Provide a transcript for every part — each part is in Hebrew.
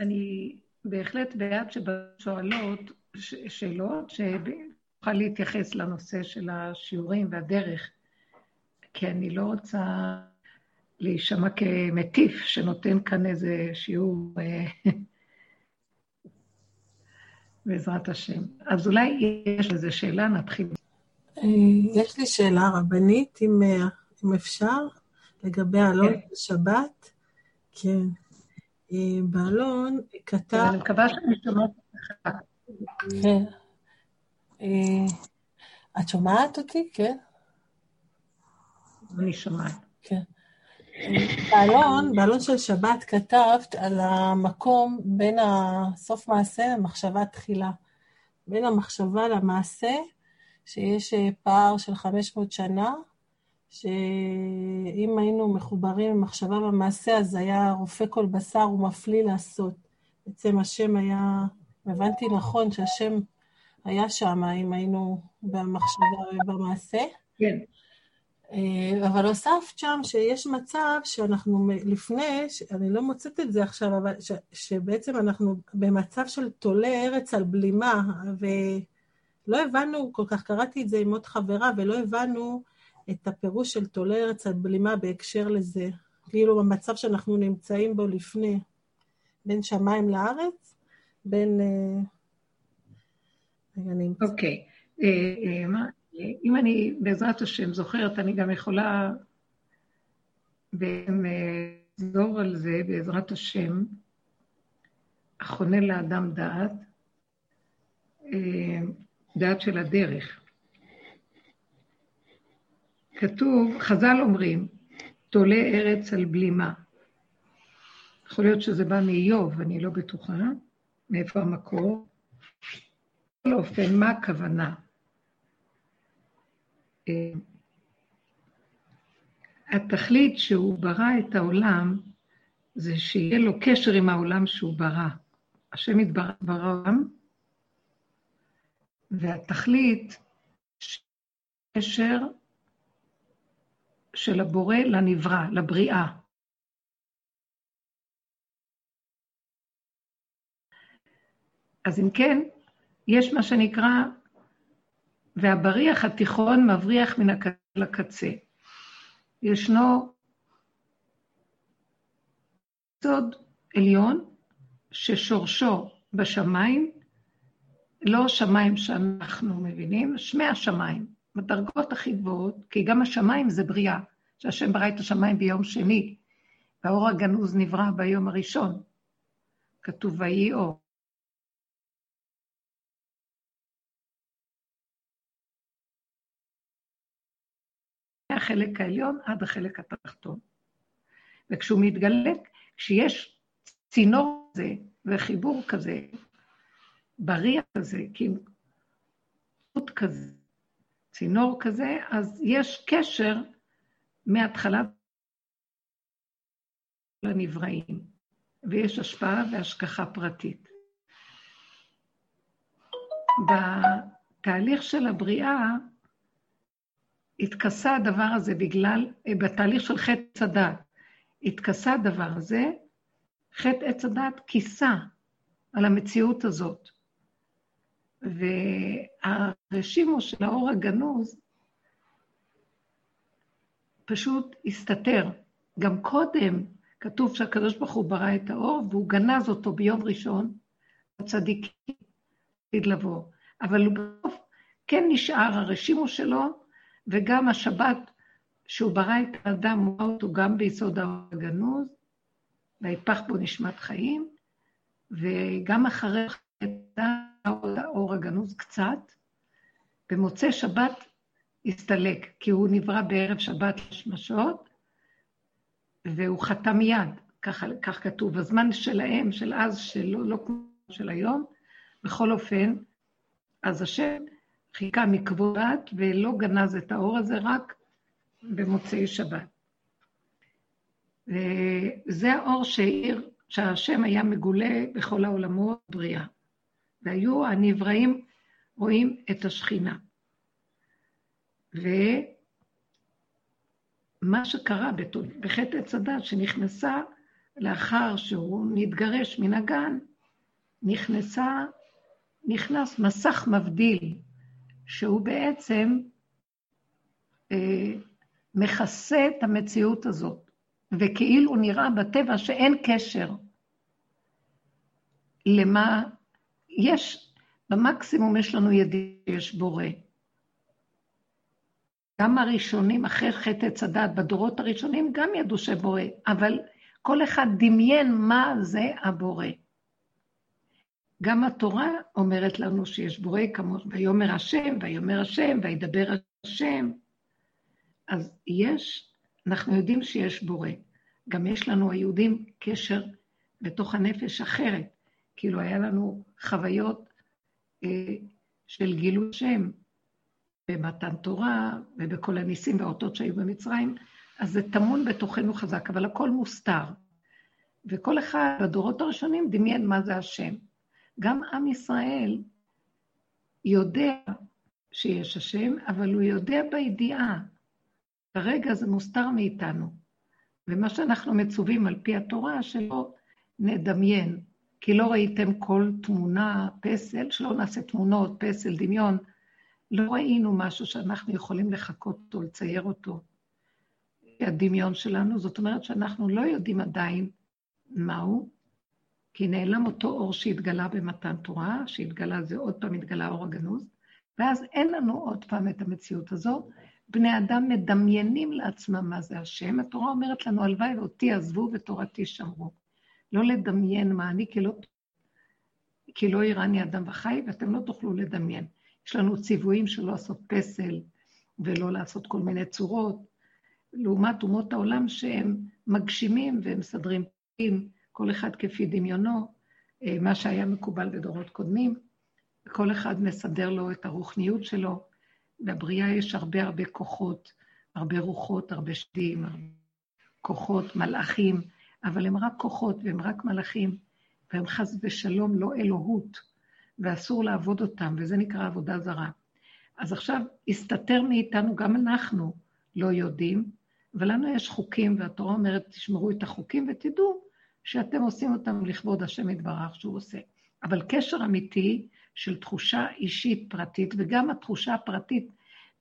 אני, בהחלט בעד ששואלות שאלות שנוכל להתייחס לנושא של השיעורים והדרך, כי אני לא רוצה להישמע כמטיף שנותן כאן איזה שיעור אה, בעזרת השם. אז אולי יש איזו שאלה, נתחיל. אה, יש לי שאלה רבנית, אם, אה, אם אפשר, לגבי אלון כן. בשבת. כן. באלון כתב... אני מקווה שאני שומעת אותך. כן. את שומעת אותי? כן. אני שומעת. כן. בעלון, בעלון של שבת כתבת על המקום בין סוף מעשה למחשבה תחילה. בין המחשבה למעשה, שיש אה, פער של 500 שנה, שאם היינו מחוברים למחשבה במעשה, אז היה רופא כל בשר ומפליא לעשות. בעצם השם היה, הבנתי נכון שהשם היה שם, אם היינו במחשבה ובמעשה. כן. אה, אבל הוספת שם שיש מצב שאנחנו לפני, אני לא מוצאת את זה עכשיו, אבל ש, שבעצם אנחנו במצב של תולה ארץ על בלימה, ולא הבנו כל כך, קראתי את זה עם עוד חברה, ולא הבנו את הפירוש של תולה ארץ על בלימה בהקשר לזה. כאילו במצב שאנחנו נמצאים בו לפני, בין שמיים לארץ, בין... אה, אוקיי. Okay. אה, אם אני, בעזרת השם, זוכרת, אני גם יכולה בעצם לחזור על זה, בעזרת השם, החונה לאדם דעת, דעת של הדרך. כתוב, חז"ל אומרים, תולה ארץ על בלימה. יכול להיות שזה בא מאיוב, אני לא בטוחה מאיפה המקור. בכל אופן, מה הכוונה? אה, התכלית שהוא ברא את העולם, זה שיהיה לו קשר עם העולם שהוא ברא. השם יתברא ברא והתכלית, קשר של הבורא לנברא, לבריאה. אז אם כן, יש מה שנקרא והבריח התיכון מבריח מן הקצה לקצה. ישנו סוד עליון ששורשו בשמיים, לא שמיים שאנחנו מבינים, שמי השמיים, בדרגות הכי גבוהות, כי גם השמיים זה בריאה, שהשם ברא את השמיים ביום שני, והאור הגנוז נברא ביום הראשון. כתוב ויהי אור. מהחלק העליון עד החלק התחתון. וכשהוא מתגלה, כשיש צינור כזה וחיבור כזה, בריח כזה, כאילו, כזה, צינור כזה, אז יש קשר מההתחלה לנבראים, ויש השפעה והשגחה פרטית. בתהליך של הבריאה, התכסה הדבר הזה בגלל, בתהליך של חטא הדת, התכסה הדבר הזה, חטא עץ הדת כיסה על המציאות הזאת. והרשימו של האור הגנוז פשוט הסתתר. גם קודם כתוב שהקדוש ברוך הוא ברא את האור והוא גנז אותו ביום ראשון, הצדיקים לבוא. אבל בסוף כן נשאר הרשימו שלו וגם השבת, שהוא ברא את האדם, הוא ראה אותו גם ביסוד האור הגנוז, ויפח בו נשמת חיים, וגם אחרי האור הגנוז קצת, במוצאי שבת הסתלק, כי הוא נברא בערב שבת לשמשות, והוא חטא מיד, כך, כך כתוב. הזמן שלהם, של אז, שלא לא כמו של היום, בכל אופן, אז השם חיכה מכבודת ולא גנז את האור הזה רק במוצאי שבת. וזה האור שהאיר, שהשם היה מגולה בכל העולמות בריאה. והיו הנבראים רואים את השכינה. ומה שקרה בחטא עץ הדת, שנכנסה לאחר שהוא נתגרש מן הגן, נכנסה, נכנס מסך מבדיל, שהוא בעצם אה, מכסה את המציאות הזאת, וכאילו נראה בטבע שאין קשר למה יש, במקסימום יש לנו ידיעה שיש בורא. גם הראשונים, אחרי חטא עץ הדת, בדורות הראשונים, גם ידעו שבורא, אבל כל אחד דמיין מה זה הבורא. גם התורה אומרת לנו שיש בורא כמוך, ויאמר השם, ויאמר השם, וידבר השם. אז יש, אנחנו יודעים שיש בורא. גם יש לנו, היהודים, קשר בתוך הנפש אחרת. כאילו, היה לנו חוויות אה, של גילוי שם במתן תורה ובכל הניסים והאותות שהיו במצרים, אז זה טמון בתוכנו חזק, אבל הכל מוסתר. וכל אחד בדורות הראשונים דמיין מה זה השם. גם עם ישראל יודע שיש השם, אבל הוא יודע בידיעה. כרגע זה מוסתר מאיתנו. ומה שאנחנו מצווים על פי התורה, שלא נדמיין, כי לא ראיתם כל תמונה, פסל, שלא נעשה תמונות, פסל, דמיון. לא ראינו משהו שאנחנו יכולים לחקות אותו, לצייר אותו. הדמיון שלנו, זאת אומרת שאנחנו לא יודעים עדיין מהו, כי נעלם אותו אור שהתגלה במתן תורה, שהתגלה זה עוד פעם התגלה האור הגנוז, ואז אין לנו עוד פעם את המציאות הזו. בני אדם מדמיינים לעצמם מה זה השם. התורה אומרת לנו, הלוואי ואותי עזבו ותורתי שמרו. לא לדמיין מה אני, כי לא, כי לא יראני אדם וחי, ואתם לא תוכלו לדמיין. יש לנו ציוויים של לא לעשות פסל ולא לעשות כל מיני צורות, לעומת אומות העולם שהם מגשימים והם מסדרים פנים, כל אחד כפי דמיונו, אה, מה שהיה מקובל בדורות קודמים, כל אחד מסדר לו את הרוחניות שלו. בבריאה יש הרבה הרבה כוחות, הרבה רוחות, הרבה שדים, כוחות, מלאכים, אבל הם רק כוחות והם רק מלאכים, והם חס ושלום לא אלוהות, ואסור לעבוד אותם, וזה נקרא עבודה זרה. אז עכשיו, הסתתר מאיתנו, גם אנחנו לא יודעים, ולנו יש חוקים, והתורה אומרת, תשמרו את החוקים ותדעו שאתם עושים אותם לכבוד השם יתברך שהוא עושה. אבל קשר אמיתי של תחושה אישית פרטית, וגם התחושה הפרטית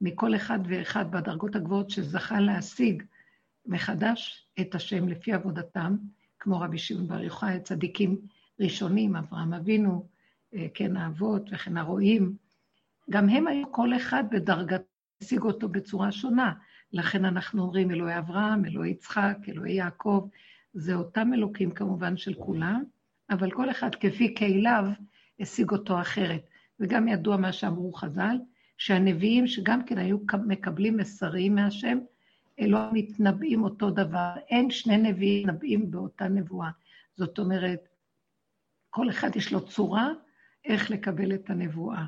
מכל אחד ואחד בדרגות הגבוהות שזכה להשיג מחדש את השם לפי עבודתם, כמו רבי שמעון בר יוחאי, צדיקים ראשונים, אברהם אבינו, אה, כן, האבות וכן הרועים, גם הם היו כל אחד בדרגת, השיג אותו בצורה שונה. לכן אנחנו אומרים אלוהי אברהם, אלוהי יצחק, אלוהי יעקב, זה אותם אלוקים כמובן של כולם, אבל כל אחד כפי כליו השיג אותו אחרת. וגם ידוע מה שאמרו חז"ל, שהנביאים שגם כן היו מקבלים מסרים מהשם, לא מתנבאים אותו דבר. אין שני נביאים נבאים באותה נבואה. זאת אומרת, כל אחד יש לו צורה איך לקבל את הנבואה.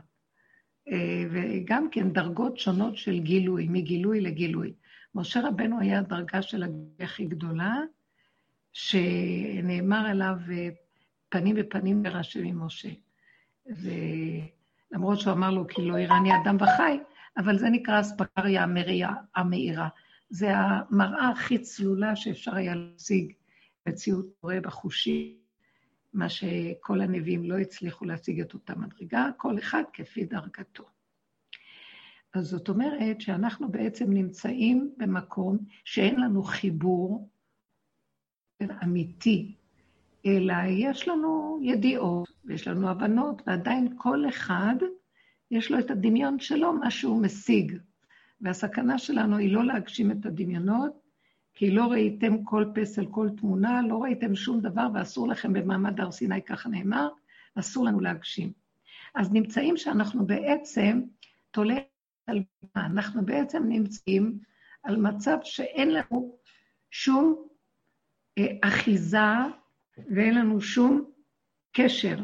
אה, וגם כן דרגות שונות של גילוי, מגילוי לגילוי. משה רבנו היה הדרגה של הגילוי הכי גדולה, שנאמר עליו אה, פנים בפנים ברשם עם משה. ולמרות שהוא אמר לו, כי לא יראני אדם וחי, אבל זה נקרא אספקריה המאירה. זה המראה הכי צלולה שאפשר היה להשיג מציאות קורה בחושים, מה שכל הנביאים לא הצליחו להשיג את אותה מדרגה, כל אחד כפי דרגתו. אז זאת אומרת שאנחנו בעצם נמצאים במקום שאין לנו חיבור אמיתי, אלא יש לנו ידיעות ויש לנו הבנות, ועדיין כל אחד יש לו את הדמיון שלו, מה שהוא משיג. והסכנה שלנו היא לא להגשים את הדמיונות, כי לא ראיתם כל פסל, כל תמונה, לא ראיתם שום דבר, ואסור לכם במעמד הר סיני, ככה נאמר, אסור לנו להגשים. אז נמצאים שאנחנו בעצם תולה על מה, אנחנו בעצם נמצאים על מצב שאין לנו שום אה, אחיזה ואין לנו שום קשר.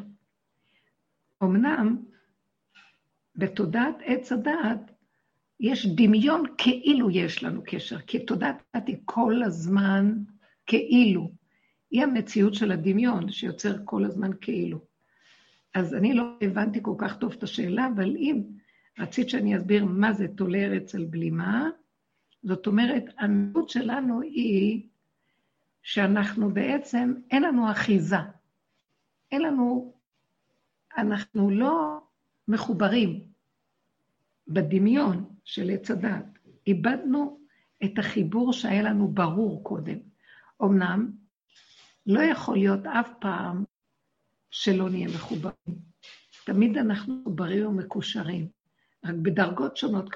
אמנם בתודעת עץ הדעת יש דמיון כאילו יש לנו קשר, כי תודעת דעת היא כל הזמן כאילו. היא המציאות של הדמיון שיוצר כל הזמן כאילו. אז אני לא הבנתי כל כך טוב את השאלה, אבל אם רצית שאני אסביר מה זה תולה אצל בלימה, זאת אומרת, המציאות שלנו היא שאנחנו בעצם, אין לנו אחיזה. אין לנו, אנחנו לא מחוברים בדמיון של עץ הדת. איבדנו את החיבור שהיה לנו ברור קודם. אמנם, לא יכול להיות אף פעם שלא נהיה מחוברים. תמיד אנחנו מחוברים ומקושרים, רק בדרגות שונות.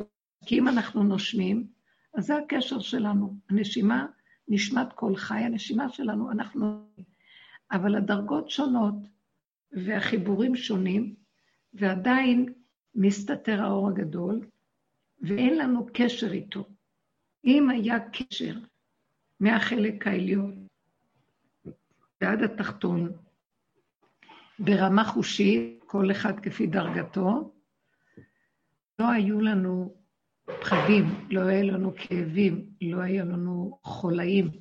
כי אם אנחנו נושמים, אז זה הקשר שלנו. הנשימה, נשמת כל חי, הנשימה שלנו, אנחנו... אבל הדרגות שונות והחיבורים שונים, ועדיין מסתתר האור הגדול, ואין לנו קשר איתו. אם היה קשר מהחלק העליון ועד התחתון, ברמה חושית, כל אחד כפי דרגתו, לא היו לנו פחדים, לא היו לנו כאבים, לא היו לנו חולאים.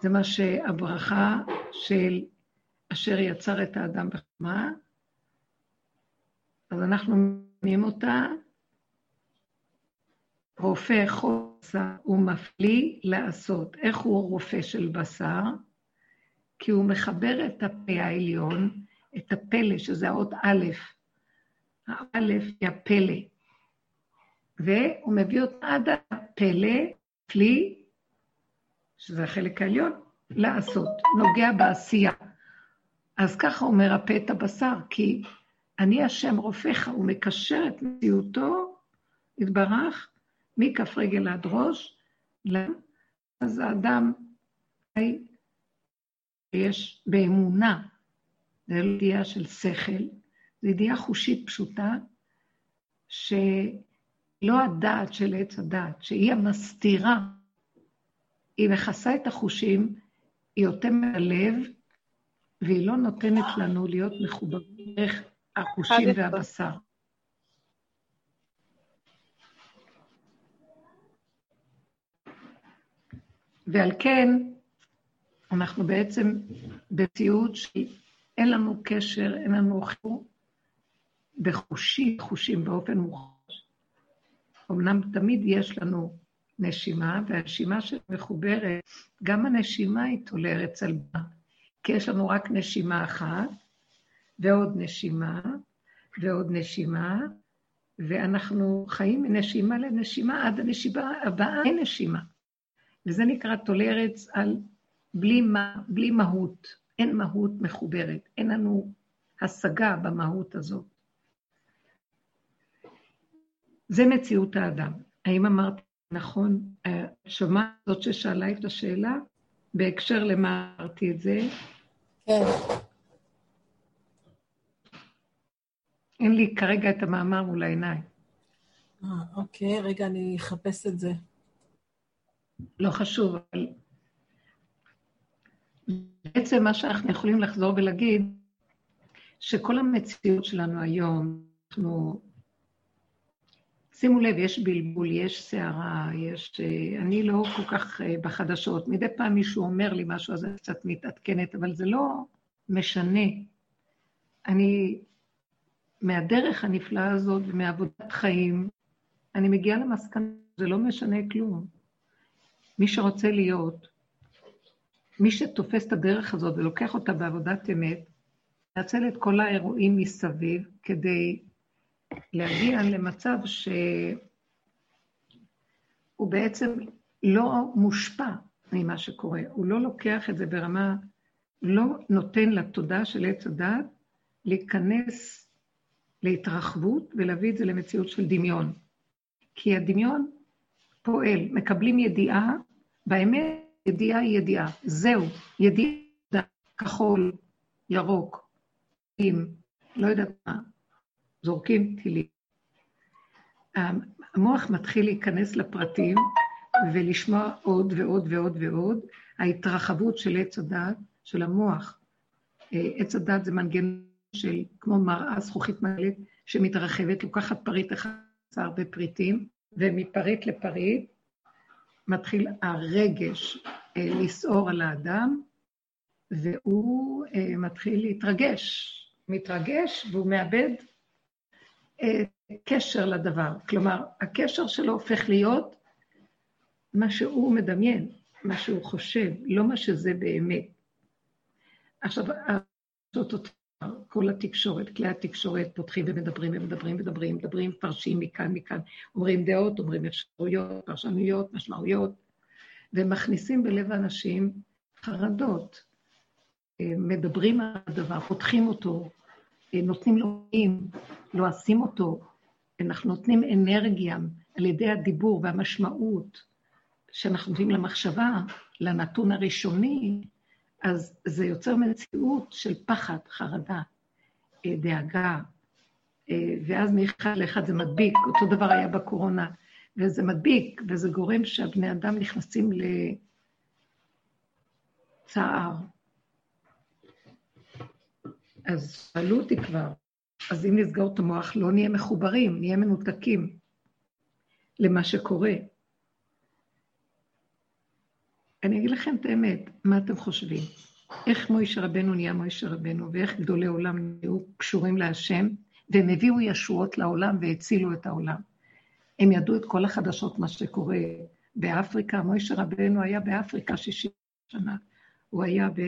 זה מה שהברכה של אשר יצר את האדם בחמה, אז אנחנו מבינים אותה, רופא חוסר הוא מפליא לעשות. איך הוא רופא של בשר? כי הוא מחבר את הפה העליון, את הפלא, שזה האות א', האלף היא הפלא. והוא מביא אותה עד הפלא, כלי, שזה החלק העליון, לעשות, נוגע בעשייה. אז ככה הוא מרפא את הבשר, כי אני השם רופאך, הוא מקשר את מציאותו, יתברך, מכף רגל עד ראש, אז האדם, יש באמונה, זה לא ידיעה של שכל, זו ידיעה חושית פשוטה, שלא הדעת של עץ הדעת, שהיא המסתירה, היא מכסה את החושים, היא אוטמת הלב, והיא לא נותנת לנו להיות מחוברים דרך החושים והבשר. ועל כן, אנחנו בעצם במציאות שאין לנו קשר, אין לנו חיבור בחושים, חושים באופן מוחש. אמנם תמיד יש לנו נשימה, והנשימה שמחוברת, גם הנשימה היא תולרת צלבה, כי יש לנו רק נשימה אחת, ועוד נשימה, ועוד נשימה, ואנחנו חיים מנשימה לנשימה עד הנשימה הבאה, אין נשימה. וזה נקרא טולרץ על בלי, מה, בלי מהות. אין מהות מחוברת, אין לנו השגה במהות הזאת. זה מציאות האדם. האם אמרתי נכון? שמעת זאת ששאלה את השאלה? בהקשר למה אמרתי את זה? כן. אין לי כרגע את המאמר מול העיניים. אה, אוקיי, רגע, אני אחפש את זה. לא חשוב, אבל בעצם מה שאנחנו יכולים לחזור ולהגיד, שכל המציאות שלנו היום, אנחנו... שימו לב, יש בלבול, יש סערה, יש... אני לא כל כך אה, בחדשות. מדי פעם מישהו אומר לי משהו, אז אני קצת מתעדכנת, אבל זה לא משנה. אני, מהדרך הנפלאה הזאת ומעבודת חיים, אני מגיעה למסקנה, זה לא משנה כלום. מי שרוצה להיות, מי שתופס את הדרך הזאת ולוקח אותה בעבודת אמת, מנצל את כל האירועים מסביב כדי להגיע למצב שהוא בעצם לא מושפע ממה שקורה. הוא לא לוקח את זה ברמה, לא נותן לתודעה של עץ הדת להיכנס להתרחבות ולהביא את זה למציאות של דמיון. כי הדמיון פועל, מקבלים ידיעה, באמת ידיעה היא ידיעה. זהו, ידיעה, כחול, ירוק, עם, לא יודעת מה, זורקים טילים. המוח מתחיל להיכנס לפרטים ולשמוע עוד ועוד ועוד ועוד. ההתרחבות של עץ הדת, של המוח, אה, עץ הדת זה מנגנון של, כמו מראה זכוכית מעלת, שמתרחבת, לוקחת פריט אחד, הרבה פריטים, ומפריט לפריט מתחיל הרגש אה, לסעור על האדם, והוא אה, מתחיל להתרגש. מתרגש והוא מאבד אה, קשר לדבר. כלומר, הקשר שלו הופך להיות מה שהוא מדמיין, מה שהוא חושב, לא מה שזה באמת. עכשיו, זאת כל התקשורת, כלי התקשורת פותחים ומדברים ומדברים ומדברים, מדברים, פרשים מכאן, מכאן, אומרים דעות, אומרים אפשרויות, פרשנויות, משמעויות, ומכניסים בלב האנשים חרדות. אה, מדברים על הדבר, פותחים אותו, אה, נותנים לו מילים, לועסים אותו, אנחנו נותנים אנרגיה על ידי הדיבור והמשמעות שאנחנו נותנים למחשבה, לנתון הראשוני, אז זה יוצר מציאות של פחד, חרדה, אה, דאגה, אה, ואז מאחד לאחד זה מדביק, אותו דבר היה בקורונה, וזה מדביק, וזה גורם שהבני אדם נכנסים לצער. אז שאלו אותי כבר, אז אם נסגור את המוח, לא נהיה מחוברים, נהיה מנותקים למה שקורה. אני אגיד לכם את האמת, מה אתם חושבים? איך מוישה רבנו נהיה מוישה רבנו, ואיך גדולי עולם נהיו קשורים להשם, והם הביאו ישועות לעולם והצילו את העולם. הם ידעו את כל החדשות, מה שקורה באפריקה. מוישה רבנו היה באפריקה 60 שנה. הוא היה ב...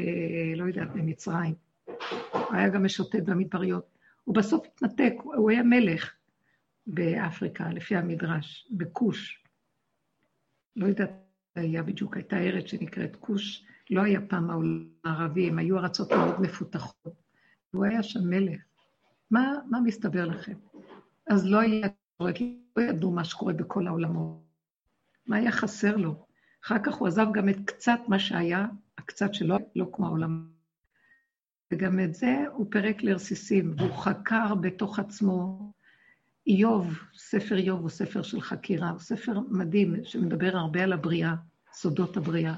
לא יודעת, במצרים. הוא היה גם משוטט במדבריות. הוא בסוף התנתק, הוא היה מלך באפריקה, לפי המדרש, בכוש. לא יודעת היה בדיוק, הייתה ארץ שנקראת כוש, לא היה פעם העולם הערבי, הם היו ארצות מאוד מפותחות, והוא היה שם מלך. מה, מה מסתבר לכם? אז לא היה קורה, לא ידעו מה שקורה בכל העולמות. מה היה חסר לו? אחר כך הוא עזב גם את קצת מה שהיה, הקצת שלא, לא כמו העולם. וגם את זה הוא פירק לרסיסים, והוא חקר בתוך עצמו איוב, ספר איוב הוא ספר של חקירה, הוא ספר מדהים שמדבר הרבה על הבריאה, סודות הבריאה.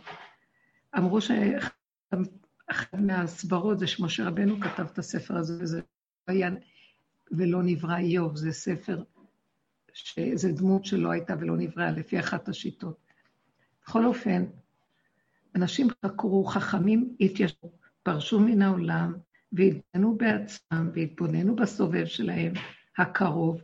אמרו שאחת מהסברות זה שמשה רבנו כתב את הספר הזה, וזה לא היה ולא נברא איוב, זה ספר, שזה דמות שלא הייתה ולא נבראה, לפי אחת השיטות. בכל אופן, אנשים חקרו, חכמים התיישבו, פרשו מן העולם, והתבוננו בעצמם, והתבוננו בסובב שלהם, הקרוב,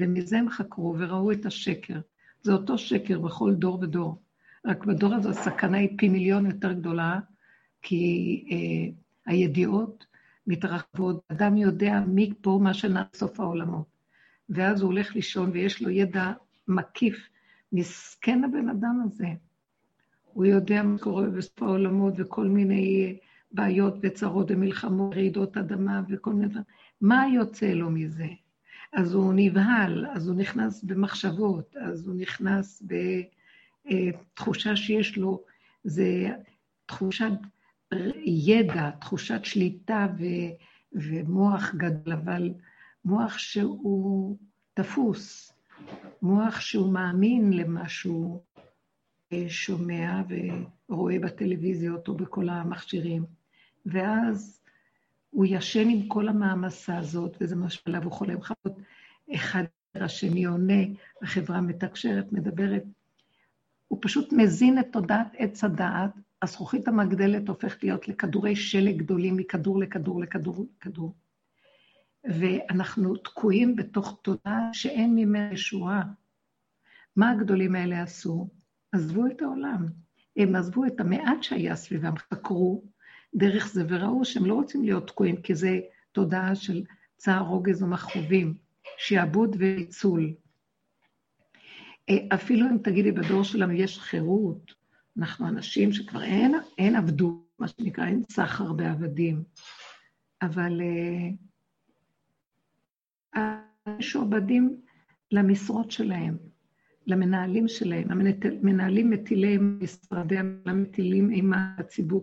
ומזה הם חקרו וראו את השקר. זה אותו שקר בכל דור ודור. רק בדור הזה הסכנה היא פי מיליון יותר גדולה, כי אה, הידיעות מתרחבות, אדם יודע מי פה מה סוף העולמות. ואז הוא הולך לישון ויש לו ידע מקיף. מסכן הבן אדם הזה. הוא יודע מה קורה בסוף העולמות וכל מיני בעיות וצרות ומלחמות, רעידות אדמה וכל מיני דברים. מה יוצא לו מזה? אז הוא נבהל, אז הוא נכנס במחשבות, אז הוא נכנס בתחושה שיש לו, זה תחושת ידע, תחושת שליטה ו, ומוח גדול, אבל מוח שהוא תפוס, מוח שהוא מאמין למה שהוא אה, שומע ורואה בטלוויזיות או בכל המכשירים. ואז הוא ישן עם כל המעמסה הזאת, וזה מה שעליו הוא חולם חפות. אחד השני עונה, החברה מתקשרת, מדברת. הוא פשוט מזין את תודעת עץ הדעת, הזכוכית המגדלת הופכת להיות לכדורי שלג גדולים מכדור לכדור לכדור לכדור. ואנחנו תקועים בתוך תודעה שאין ממנה ישועה. מה הגדולים האלה עשו? עזבו את העולם. הם עזבו את המעט שהיה סביבם, חקרו, דרך זה, וראו שהם לא רוצים להיות תקועים, כי זה תודעה של צער, רוגז ומכאובים, שעבוד וניצול. אה, אפילו אם תגידי, בדור שלנו יש חירות, אנחנו אנשים שכבר אין, אין עבדות, מה שנקרא, אין סחר בעבדים, אבל אה, משועבדים למשרות שלהם, למנהלים שלהם. המנהלים מטילים משרדי המטילים אימה לציבור,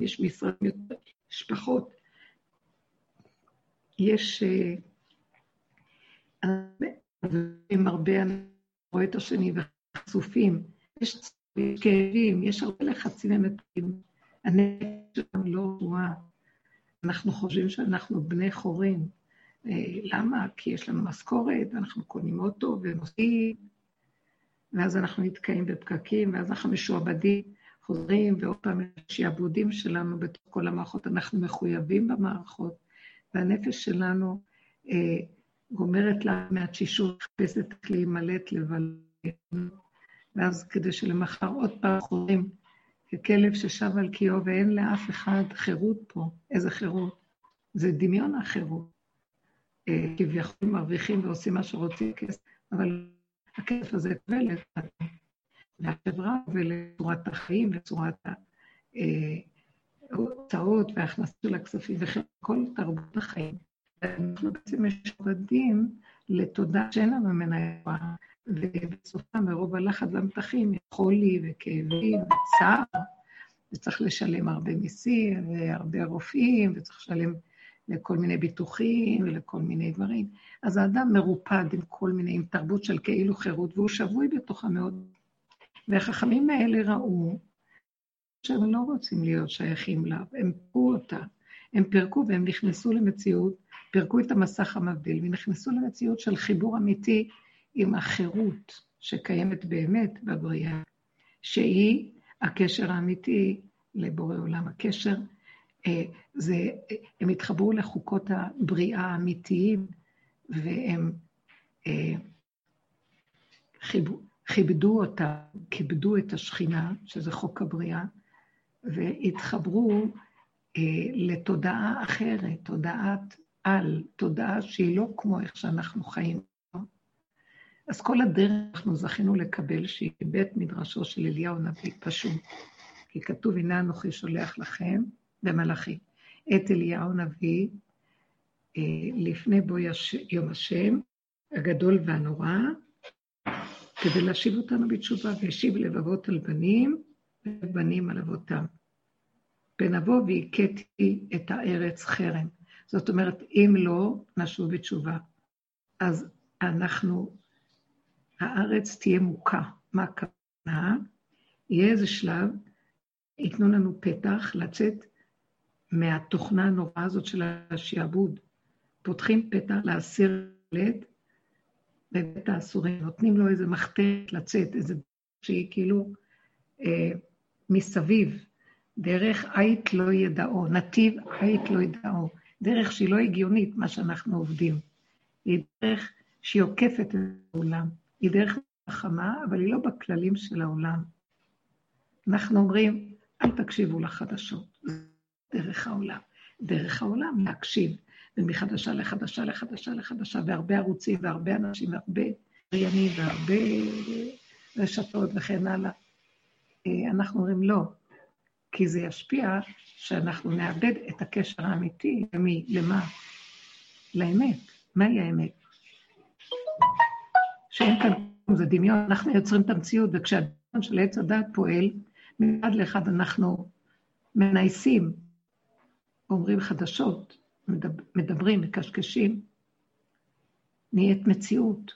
יש משרדים יותר, משפחות. יש עם הרבה רואה את השני וחשופים, יש כאבים, יש הרבה לחצים ומתאים. הנפש שלנו לא רואה. אנחנו חושבים שאנחנו בני חורים. אה, למה? כי יש לנו משכורת, ואנחנו קונים אוטו ונוסעים, ואז אנחנו נתקעים בפקקים, ואז אנחנו משועבדים, חוזרים, ועוד פעם יש שעבודים שלנו בתוך כל המערכות, אנחנו מחויבים במערכות, והנפש שלנו אה, גומרת לה מהתשישות, מחפשת להימלט לבלנו, ואז כדי שלמחר עוד פעם חוזרים ככלב ששב על קיאו ואין לאף אחד חירות פה. איזה חירות? זה דמיון החירות. אה, כביכול מרוויחים ועושים מה שרוצים כסף, אבל הכסף הזה כבלת, והחברה ולצורת החיים וצורת ההוצאות וההכנסות של הכספים וכל תרבות החיים. אנחנו בעצם משועבדים לתודה שאין לנו ממנה יפה, ובסופה מרוב הלחץ והמתחים, חולי וכאבים וצער, וצריך לשלם הרבה מיסים והרבה רופאים, וצריך לשלם לכל מיני ביטוחים ולכל מיני דברים. אז האדם מרופד עם כל מיני, עם תרבות של כאילו חירות, והוא שבוי בתוכה מאוד. והחכמים האלה ראו שהם לא רוצים להיות שייכים לה, הם פירקו אותה. הם פירקו והם נכנסו למציאות, פירקו את המסך המבדיל, ונכנסו למציאות של חיבור אמיתי עם החירות שקיימת באמת בבריאה, שהיא הקשר האמיתי לבורא עולם. הקשר זה, הם התחברו לחוקות הבריאה האמיתיים, והם אה, כיבדו אותה, כיבדו את השכינה, שזה חוק הבריאה, והתחברו אה, לתודעה אחרת, תודעת על, תודעה שהיא לא כמו איך שאנחנו חיים. אז כל הדרך אנחנו זכינו לקבל שהיא בית מדרשו של אליהו הנביא, פשוט. כי כתוב, הנה אנוכי שולח לכם במלאכי. את אליהו נביא, אה, לפני בו יש, יום השם, הגדול והנורא, כדי להשיב אותנו בתשובה, והשיב לבבות על בנים, ובנים על אבותם. פן והכיתי את הארץ חרם. זאת אומרת, אם לא נשוב בתשובה, אז אנחנו, הארץ תהיה מוכה. מה הכוונה? יהיה איזה שלב, ייתנו לנו פתח לצאת מהתוכנה הנוראה הזאת של השעבוד. פותחים פתח להסיר ילד בבית האסורים, נותנים לו איזה מחתרת לצאת, איזה שהיא כאילו אה, מסביב, דרך עית לא ידעו, נתיב עית לא ידעו, דרך שהיא לא הגיונית, מה שאנחנו עובדים. היא דרך שהיא עוקפת את העולם. היא דרך חכמה, אבל היא לא בכללים של העולם. אנחנו אומרים, אל תקשיבו לחדשות. דרך העולם. דרך העולם להקשיב, ומחדשה לחדשה לחדשה לחדשה, והרבה ערוצים, והרבה אנשים, והרבה ריינים, והרבה רשתות וכן הלאה. אה, אנחנו אומרים לא, כי זה ישפיע שאנחנו נאבד את הקשר האמיתי. למי? למה? לאמת. מהי האמת? שאין כאן, זה דמיון, אנחנו יוצרים את המציאות, וכשהדמיון של עץ הדת פועל, מצד לאחד אנחנו מנייסים אומרים חדשות, מדברים, מקשקשים, נהיית מציאות.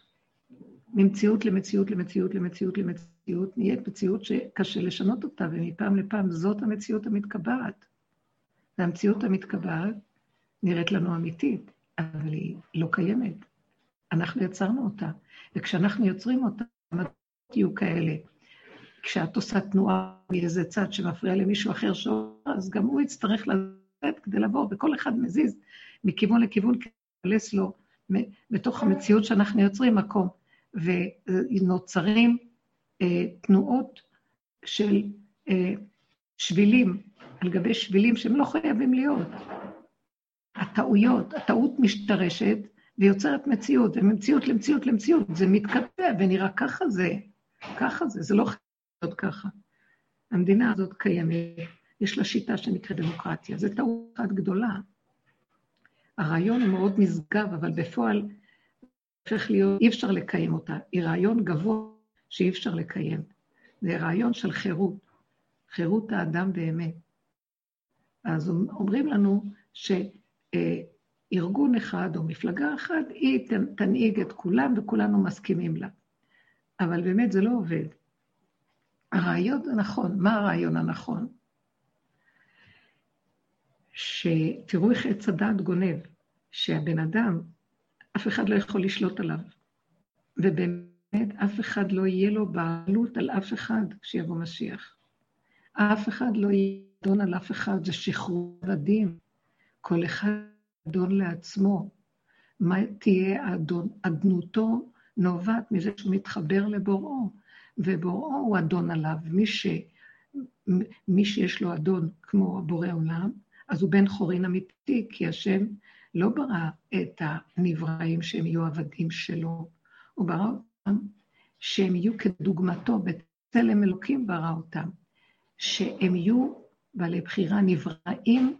ממציאות למציאות למציאות למציאות למציאות, נהיית מציאות שקשה לשנות אותה, ומפעם לפעם זאת המציאות המתקבעת. והמציאות המתקבעת נראית לנו אמיתית, אבל היא לא קיימת. אנחנו יצרנו אותה, וכשאנחנו יוצרים אותה, המדעות יהיו כאלה. כשאת עושה תנועה מאיזה צד שמפריע למישהו אחר שעובר, אז גם הוא יצטרך לעשות כדי לבוא, וכל אחד מזיז מכיוון לכיוון להיכנס לו בתוך המציאות שאנחנו יוצרים מקום. ונוצרים אה, תנועות של אה, שבילים על גבי שבילים שהם לא חייבים להיות. הטעויות, הטעות משתרשת ויוצרת מציאות, וממציאות למציאות למציאות, זה מתכתב ונראה ככה זה, ככה זה, זה לא חייב להיות ככה. המדינה הזאת קיימת, יש לה שיטה שנקראת דמוקרטיה. זו טעות אחת גדולה. הרעיון הוא מאוד נשגב, אבל בפועל הופך להיות, אי אפשר לקיים אותה. היא רעיון גבוה שאי אפשר לקיים. זה רעיון של חירות, חירות האדם באמת. אז אומרים לנו שארגון אחד או מפלגה אחת, היא תנהיג את כולם וכולנו מסכימים לה. אבל באמת זה לא עובד. הרעיון הנכון, מה הרעיון הנכון? שתראו איך עץ הדעת גונב, שהבן אדם, אף אחד לא יכול לשלוט עליו. ובאמת, אף אחד לא יהיה לו בעלות על אף אחד כשיבוא משיח. אף אחד לא יהיה אדון על אף אחד, זה שחרור עבדים. כל אחד אדון לעצמו. מה תהיה אדון? אדנותו נובעת מזה שהוא מתחבר לבוראו, ובוראו הוא אדון עליו. מי מי שיש לו אדון כמו הבורא עולם, אז הוא בן חורין אמיתי, כי השם לא ברא את הנבראים שהם יהיו עבדים שלו, הוא ברא אותם שהם יהיו כדוגמתו, בצלם אלוקים ברא אותם, שהם יהיו בעלי בחירה נבראים,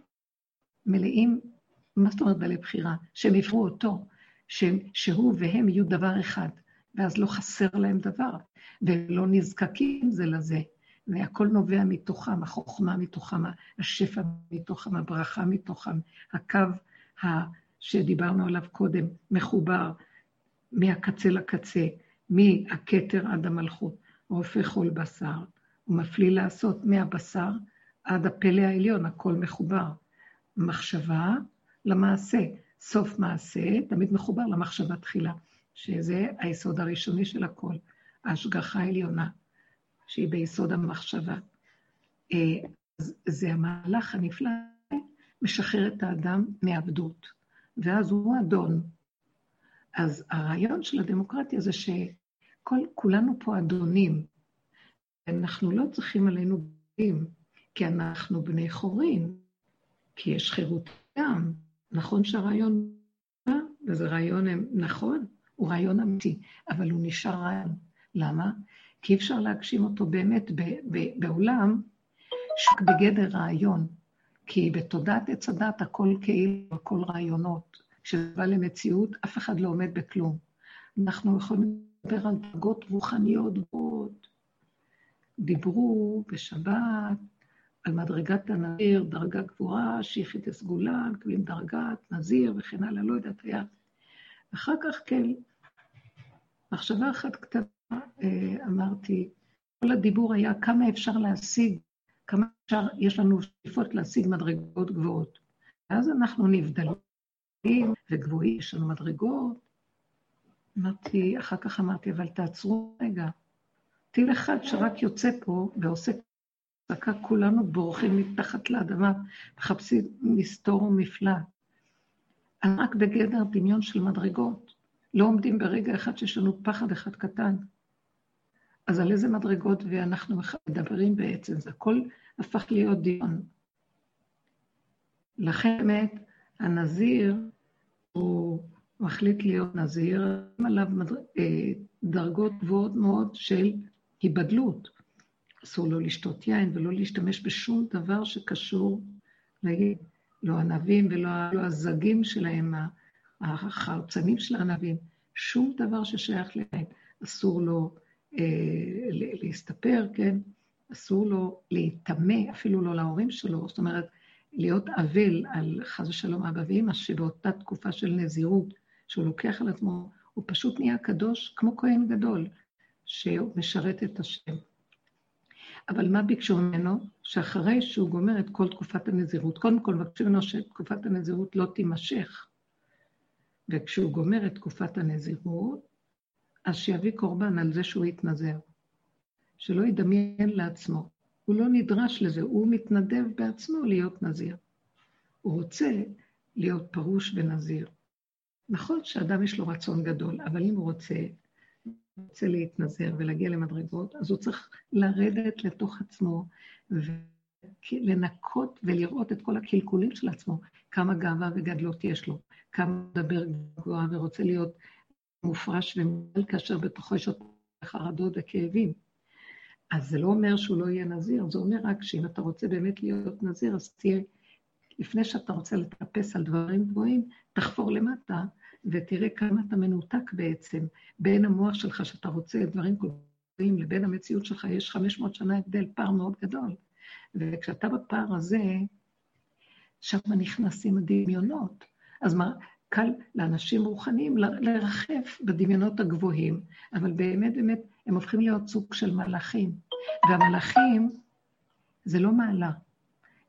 מלאים, מה זאת אומרת בעלי בחירה? שהם יבחרו אותו, שהם, שהוא והם יהיו דבר אחד, ואז לא חסר להם דבר, ולא נזקקים זה לזה. והכל נובע מתוכם, החוכמה מתוכם, השפע מתוכם, הברכה מתוכם, הקו. שדיברנו עליו קודם, מחובר מהקצה לקצה, מהכתר עד המלכות, הוא הופך כל בשר. הוא מפליא לעשות מהבשר עד הפלא העליון, הכל מחובר. מחשבה למעשה, סוף מעשה, תמיד מחובר למחשבה תחילה, שזה היסוד הראשוני של הכל, ההשגחה העליונה. שהיא ביסוד המחשבה. אה, זה המהלך הנפלא, משחרר את האדם מעבדות, ואז הוא אדון. אז הרעיון של הדמוקרטיה זה שכולנו פה אדונים. אנחנו לא צריכים עלינו בנים, כי אנחנו בני חורין, כי יש חירות גם. נכון שהרעיון, וזה רעיון נכון, הוא רעיון אמיתי, אבל הוא נשאר רעיון. למה? כי אפשר להגשים אותו באמת בעולם שק בגדר רעיון. כי בתודעת עץ הדת הכל כאילו, הכל רעיונות. כשזה בא למציאות, אף אחד לא עומד בכלום. אנחנו יכולים לדבר על דרגות רוחניות גבוהות. דיברו בשבת על מדרגת הנזיר, דרגה גבוהה, שיחית סגולה, מקבלים דרגת נזיר וכן הלאה, לא יודעת, היה. אחר כך כן, מחשבה אחת קטנה אמרתי, כל הדיבור היה כמה אפשר להשיג, כמה אפשר, יש לנו שאיפות להשיג מדרגות גבוהות. ואז אנחנו נבדלים וגבוהים, יש לנו מדרגות. אמרתי, אחר כך אמרתי, אבל תעצרו רגע. טיל אחד שרק יוצא פה ועושה צעקה, כולנו בורחים מתחת לאדמה, מחפשים מסתור ומפלט. רק בגדר דמיון של מדרגות. לא עומדים ברגע אחד שיש לנו פחד אחד קטן. אז על איזה מדרגות ואנחנו מדברים בעצם, זה הכל הפך להיות דיון. לכן באמת, הנזיר, הוא מחליט להיות נזיר, עליו אה, דרגות גבוהות מאוד של היבדלות. אסור לו לשתות יין ולא להשתמש בשום דבר שקשור, נגיד, לא ענבים ולא לא הזגים שלהם, החרצנים של הענבים, שום דבר ששייך להם. אסור לו להסתפר, כן? אסור לו להיטמא, אפילו לא להורים שלו, זאת אומרת, להיות אבל על חס ושלום אבא ואמא, שבאותה תקופה של נזירות, שהוא לוקח על עצמו, הוא פשוט נהיה קדוש כמו כהן גדול, שהוא משרת את השם. אבל מה ביקשו ממנו? שאחרי שהוא גומר את כל תקופת הנזירות, קודם כל מבקשים ממנו שתקופת הנזירות לא תימשך. וכשהוא גומר את תקופת הנזירות, אז שיביא קורבן על זה שהוא יתנזר. שלא ידמיין לעצמו. הוא לא נדרש לזה, הוא מתנדב בעצמו להיות נזיר. הוא רוצה להיות פרוש ונזיר. נכון שאדם יש לו רצון גדול, אבל אם הוא רוצה, רוצה להתנזר ולהגיע למדרגות, אז הוא צריך לרדת לתוך עצמו ולנקות ולראות את כל הקלקולים של עצמו, כמה גאווה וגדלות יש לו, כמה מדבר גבוה ורוצה להיות מופרש ומעל כאשר בתוכו יש עוד חרדות וכאבים. אז זה לא אומר שהוא לא יהיה נזיר, זה אומר רק שאם אתה רוצה באמת להיות נזיר, אז תהיה, לפני שאתה רוצה לטפס על דברים גבוהים, תחפור למטה ותראה כמה אתה מנותק בעצם בין המוח שלך, שאתה רוצה דברים גבוהים, לבין המציאות שלך, יש 500 שנה הבדל, פער מאוד גדול. וכשאתה בפער הזה, שם נכנסים הדמיונות. אז מה, קל לאנשים רוחניים לרחף בדמיונות הגבוהים, אבל באמת באמת הם הופכים להיות סוג של מלאכים. והמלאכים זה לא מעלה.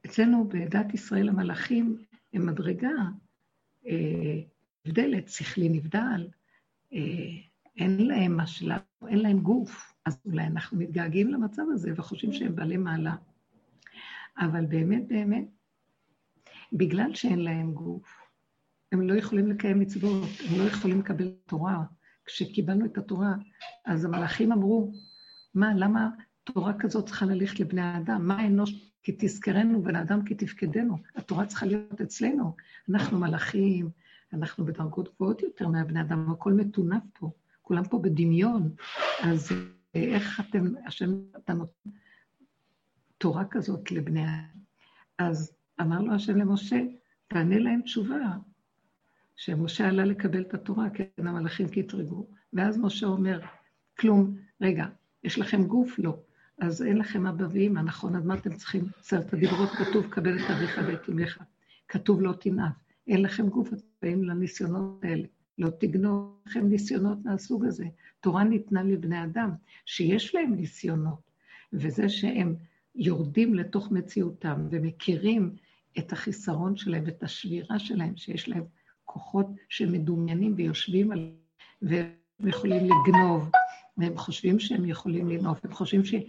אצלנו בדת ישראל המלאכים הם מדרגה אה, נבדלת, שכלי נבדל, אה, אין להם מה שלנו, אין להם גוף. אז אולי אנחנו מתגעגעים למצב הזה וחושבים שהם בעלי מעלה. אבל באמת באמת, בגלל שאין להם גוף, הם לא יכולים לקיים מצוות, הם לא יכולים לקבל תורה. כשקיבלנו את התורה, אז המלאכים אמרו, מה, למה תורה כזאת צריכה ללכת לבני האדם. מה האנוש כי תזכרנו, בן אדם כי תפקדנו. התורה צריכה להיות אצלנו. אנחנו מלאכים, אנחנו בדרגות גבוהות יותר מהבני אדם, הכל מטונף פה. כולם פה בדמיון. אז אה, איך אתם, השם, נותן תורה כזאת לבני האדם? אז אמר לו השם למשה, תענה להם תשובה. שמשה עלה לקבל את התורה, כן, המלאכים קטרגו. ואז משה אומר, כלום, רגע, יש לכם גוף? לא. אז אין לכם אבא ואמא, נכון? אז מה אתם צריכים? עשרת הדיברות כתוב, קבל את אביך ואת אמך. כתוב לא תנאף. אין לכם גוף, אתם באים לניסיונות האלה. לא תגנוב לכם ניסיונות מהסוג הזה. תורה ניתנה לבני אדם, שיש להם ניסיונות, וזה שהם יורדים לתוך מציאותם ומכירים את החיסרון שלהם ואת השבירה שלהם, שיש להם כוחות שמדומיינים ויושבים עליהם, והם יכולים לגנוב, והם חושבים שהם יכולים לנעוף, הם חושבים שהם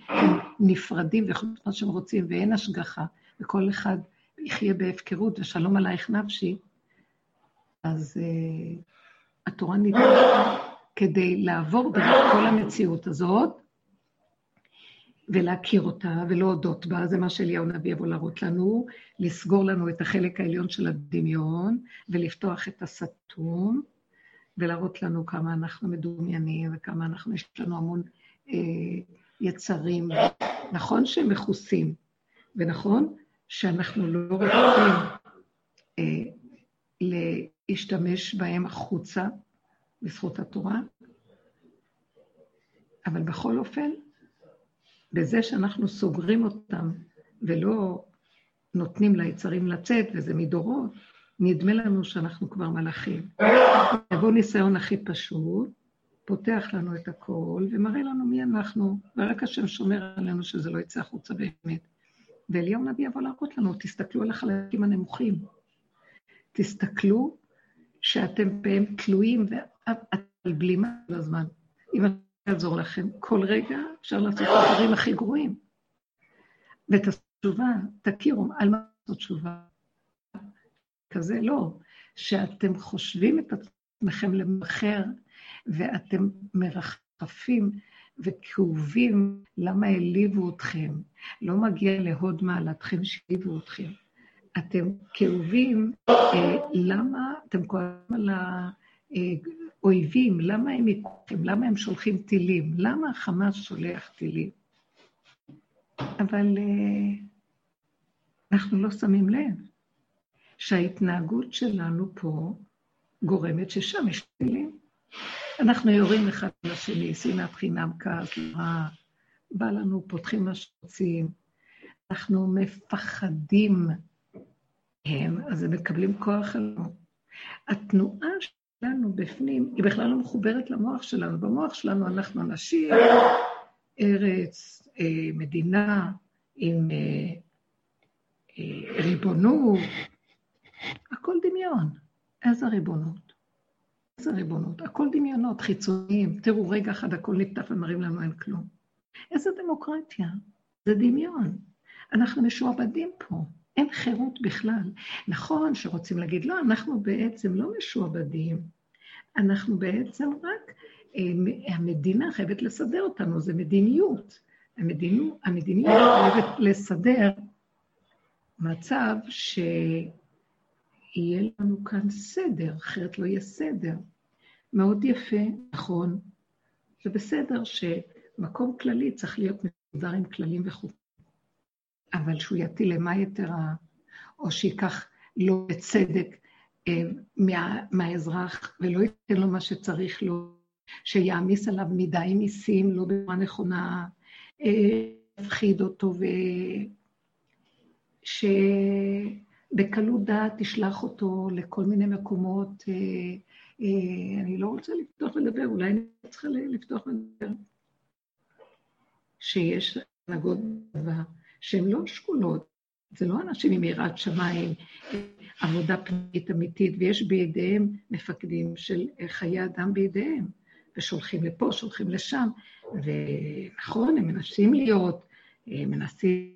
נפרדים ויכולים לעשות מה שהם רוצים, ואין השגחה, וכל אחד יחיה בהפקרות, ושלום עלייך נפשי, אז uh, התורה ניתנה כדי לעבור דרך כל המציאות הזאת, ולהכיר אותה ולהודות בה, זה מה שאליהו הנביא יבוא להראות לנו, לסגור לנו את החלק העליון של הדמיון ולפתוח את הסתום, ולהראות לנו כמה אנחנו מדומיינים וכמה אנחנו, יש לנו המון אה, יצרים. נכון שהם מכוסים, ונכון שאנחנו לא רוצים אה, להשתמש בהם החוצה בזכות התורה, אבל בכל אופן, בזה שאנחנו סוגרים אותם ולא נותנים ליצרים לצאת, וזה מדורות, נדמה לנו שאנחנו כבר מלאכים. יבוא ניסיון הכי פשוט, פותח לנו את הכל ומראה לנו מי אנחנו, ורק השם שומר עלינו שזה לא יצא החוצה באמת. ואליהו נביא יבוא להראות לנו, תסתכלו על החלקים הנמוכים. תסתכלו שאתם בהם תלויים ועל בלימה כל הזמן. אם אני אעזור לכם, כל רגע אפשר לעשות את הדברים הכי גרועים. ואת התשובה, תכירו, על מה זאת תשובה? כזה לא, שאתם חושבים את עצמכם למחר, ואתם מרחפים וכאובים למה העליבו אתכם. לא מגיע להוד מעלתכם שהעליבו אתכם. אתם כאובים, אה, למה אתם כואבים על האויבים, למה הם יקוים, למה הם שולחים טילים, למה החמאס שולח טילים. אבל אה, אנחנו לא שמים לב. שההתנהגות שלנו פה גורמת ששם יש טילים. אנחנו יורים אחד לשני, שנאת חינם, כעס, רע, בא לנו, פותחים מה שרוצים, אנחנו מפחדים הם, אז הם מקבלים כוח עלינו. התנועה שלנו בפנים, היא בכלל לא מחוברת למוח שלנו. במוח שלנו אנחנו אנשים, ארץ, אה, מדינה, עם אה, אה, ריבונות, הכל דמיון. איזה ריבונות? איזה ריבונות? הכל דמיונות חיצוניים. תראו, רגע אחד הכל נפתח ומראים לנו אין כלום. איזה דמוקרטיה? זה דמיון. אנחנו משועבדים פה. אין חירות בכלל. נכון שרוצים להגיד, לא, אנחנו בעצם לא משועבדים. אנחנו בעצם רק, אה, המדינה חייבת לסדר אותנו, זה מדיניות. המדיניות, המדיניות חייבת לסדר מצב ש... יהיה לנו כאן סדר, אחרת לא יהיה סדר. מאוד יפה, נכון. זה בסדר שמקום כללי צריך להיות מסודר עם כללים וחוקים. אבל שהוא יטיל אימה יתרה, או שייקח לו בצדק אה, מה, מהאזרח ולא ייתן לו מה שצריך לו, שיעמיס עליו מדי מיסים, לא בצורה נכונה, אה, יפחיד אותו, וש... בקלות דעת תשלח אותו לכל מיני מקומות. אה, אני לא רוצה לפתוח ולדבר, אולי אני צריכה לפתוח ולדבר. שיש הנהגות דבר, שהן לא שקולות, זה לא אנשים עם יראת שמיים, עבודה פנימית אמיתית, ויש בידיהם מפקדים של חיי אדם בידיהם, ושולחים לפה, שולחים לשם, ונכון, הם מנסים להיות, מנסים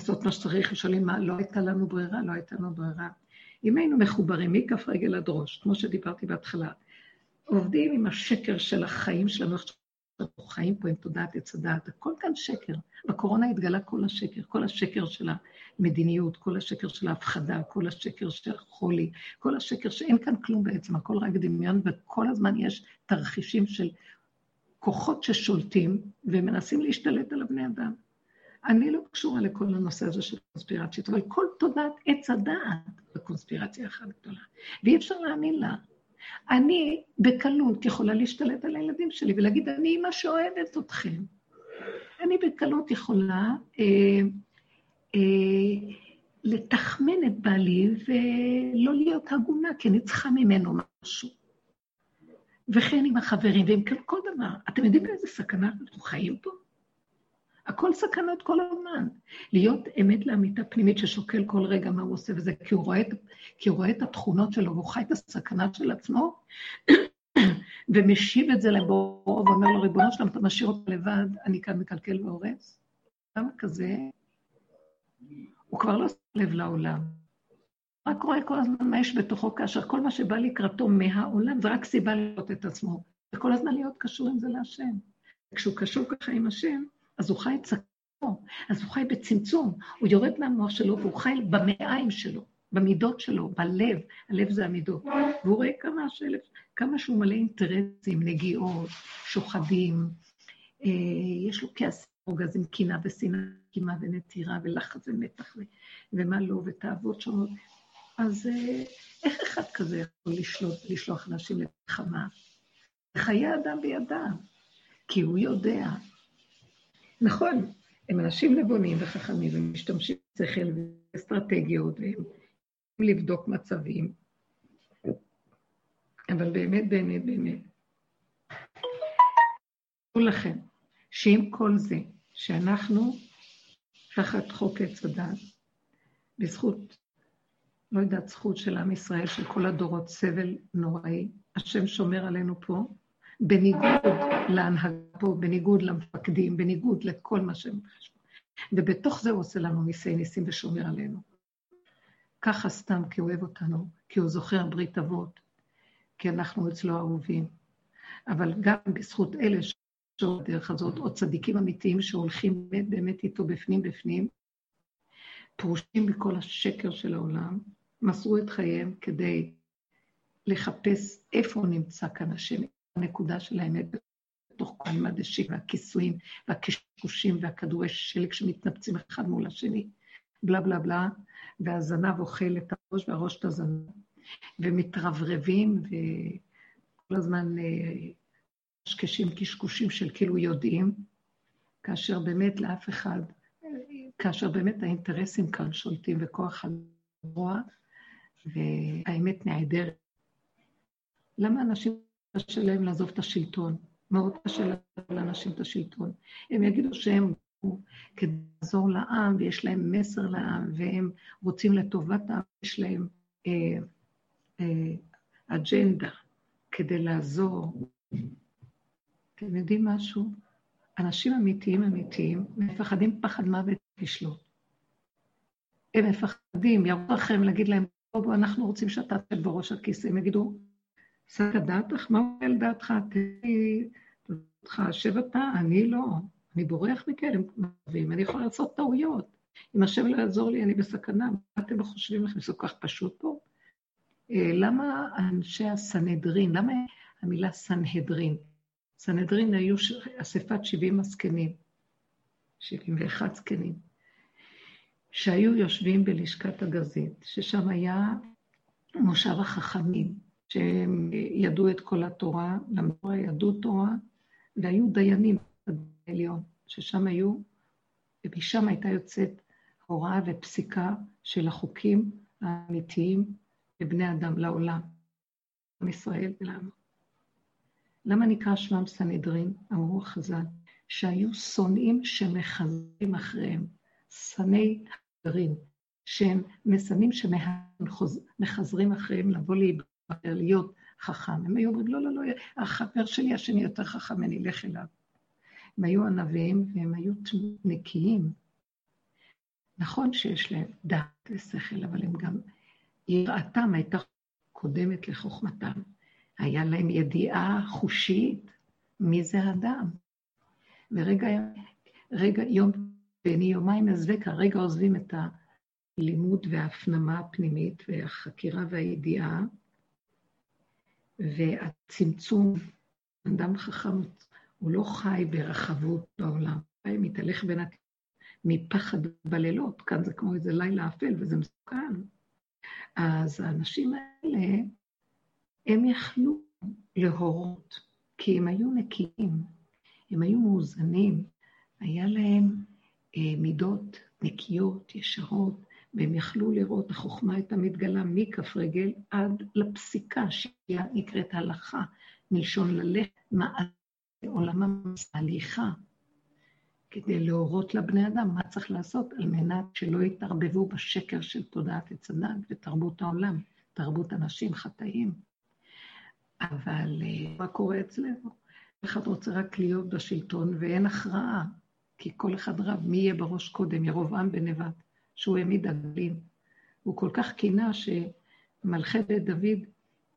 לעשות מה שצריך, ושואלים מה, לא הייתה לנו ברירה, לא הייתה לנו ברירה. אם היינו מחוברים מכף רגל עד ראש, כמו שדיברתי בהתחלה, עובדים עם השקר של החיים שלנו, אנחנו חיים פה עם תודעת עץ הדעת, הכל כאן שקר. בקורונה התגלה כל השקר, כל השקר של המדיניות, כל השקר של ההפחדה, כל השקר של החולי, כל השקר שאין כאן כלום בעצם, הכל רק דמיון, וכל הזמן יש תרחישים של כוחות ששולטים ומנסים להשתלט על הבני אדם. אני לא קשורה לכל הנושא הזה של קונספירציות, אבל כל תודעת עץ הדעת בקונספירציה אחת גדולה, ואי אפשר להאמין לה. אני בקלות יכולה להשתלט על הילדים שלי ולהגיד, אני אימא שאוהבת אתכם. אני בקלות יכולה אה, אה, לתחמן את בעלי ולא להיות הגונה, כי אני צריכה ממנו משהו. וכן עם החברים, ועם כל דבר. אתם יודעים באיזה סכנה אנחנו חיים פה? הכל סכנות כל הזמן. להיות אמת לאמיתה פנימית ששוקל כל רגע מה הוא עושה, וזה כי הוא רואה, כי הוא רואה את התכונות שלו, והוא חי את הסכנה של עצמו, ומשיב את זה לבורו, ואומר לו, ריבונו שלם, אתה משאיר אותו לבד, אני כאן מקלקל והורס. אדם כזה, הוא כבר לא שם לב לעולם. רק רואה כל הזמן מה יש בתוכו, כאשר כל מה שבא לקראתו מהעולם, זה רק סיבה לראות את עצמו. וכל הזמן להיות קשור עם זה להשם. כשהוא קשור ככה עם השם, אז הוא חי צקו, אז הוא חי בצמצום, הוא יורד מהמוח שלו והוא חי במעיים שלו, במידות שלו, בלב, הלב זה המידות. והוא רואה כמה, שאלף, כמה שהוא מלא אינטרסים, נגיעות, שוחדים, אה, יש לו כעס, רוגזים, קינה ושנאה, קימה ונטירה ולחץ ומתח ומה לא, ותאוות שונות. אז אה, איך אחד כזה יכול לשלוט, לשלוח אנשים למלחמה? חיי אדם בידם, כי הוא יודע נכון, הם אנשים נבונים וחכמים, והם משתמשים בשכל ואסטרטגיות, והם יכולים לבדוק מצבים, אבל באמת, באמת, באמת, תראו לכם, שעם כל זה, שאנחנו תחת חוק עץ הדת, בזכות, לא יודעת, זכות של עם ישראל, של כל הדורות, סבל נוראי, השם שומר עלינו פה, בניגוד להנהגה פה, בניגוד למפקדים, בניגוד לכל מה שהם חשבו. ובתוך זה הוא עושה לנו ניסי ניסים ושומר עלינו. ככה סתם כי הוא אוהב אותנו, כי הוא זוכר ברית אבות, כי אנחנו אצלו אהובים. אבל גם בזכות אלה שעוד בדרך הזאת, או צדיקים אמיתיים שהולכים באמת באמת איתו בפנים בפנים, פרושים מכל השקר של העולם, מסרו את חייהם כדי לחפש איפה נמצא כאן השם, הנקודה של האמת בתוך כל מימד השיק והכיסויים והקשקושים והכדורי שלג שמתנפצים אחד מול השני, בלה בלה בלה, והזנב אוכל את הראש והראש את הזנב, ומתרברבים וכל הזמן קשקשים קשקושים של כאילו יודעים, כאשר באמת לאף אחד, כאשר באמת האינטרסים כאן שולטים וכוח הרוע, והאמת נעדרת. למה אנשים קשה להם לעזוב את השלטון. מאוד קשה לאנשים את השלטון. הם יגידו שהם כדי לעזור לעם, ויש להם מסר לעם, והם רוצים לטובת העם, יש להם אה, אה, אג'נדה כדי לעזור. אתם יודעים משהו? אנשים אמיתיים אמיתיים מפחדים פחד מוות לשלוט. הם מפחדים, יראו לכם להגיד להם, אנחנו רוצים שאתה תשב בראש הכיסא. הם יגידו, שאת דעתך, מה אומר על דעתך? תראי אותך, שב אתה, אני לא. אני בורח מכאלה מצבים, אני יכול לעשות טעויות. אם השם לא יעזור לי, אני בסכנה. מה אתם חושבים לכם? זה כל כך פשוט פה? אה, למה אנשי הסנהדרין, למה המילה סנהדרין? סנהדרין היו אספת 70 הזקנים, 71 זקנים, שהיו יושבים בלשכת הגזית, ששם היה מושב החכמים. שהם ידעו את כל התורה, למדו ידעו תורה, והיו דיינים בעליון, ששם היו, ומשם הייתה יוצאת הוראה ופסיקה של החוקים האמיתיים לבני אדם, לעולם, עם ישראל ולנו. למה נקרא שמם סנהדרין? אמרו החז"ל, שהיו שונאים שמחזרים אחריהם, שנאי הגרעין, שהם מסנים שמחזרים אחריהם לבוא להיבחר. להיות חכם. הם היו אומרים, לא, לא, לא, החבר שלי השני יותר חכם, אני אלך אליו. הם היו ענבים והם היו נקיים. נכון שיש להם דעת ושכל, אבל הם גם, יראתם הייתה קודמת לחוכמתם. היה להם ידיעה חושית מי זה האדם, ורגע, רגע, יום ואני יומיים אזבק, הרגע עוזבים את הלימוד וההפנמה הפנימית והחקירה והידיעה, והצמצום, אדם חכם, הוא לא חי ברחבות בעולם, הוא מתהלך בין הת... מפחד בלילות, כאן זה כמו איזה לילה אפל וזה מסוכן. אז האנשים האלה, הם יכלו להורות, כי הם היו נקיים, הם היו מאוזנים, היה להם אה, מידות נקיות, ישרות, והם יכלו לראות, החוכמה הייתה מתגלה מכף רגל עד לפסיקה, שהיא נקראת הלכה, מלשון ללכת, מעלה עולם ההליכה, כדי להורות לבני אדם מה צריך לעשות על מנת שלא יתערבבו בשקר של תודעת עץ הדת ותרבות העולם, תרבות אנשים חטאים. אבל אה, מה קורה אצלנו? אחד רוצה רק להיות בשלטון ואין הכרעה, כי כל אחד רב, מי יהיה בראש קודם? ירובעם בן נבט, שהוא העמיד עגלים. הוא כל כך קינה שמלכי בית דוד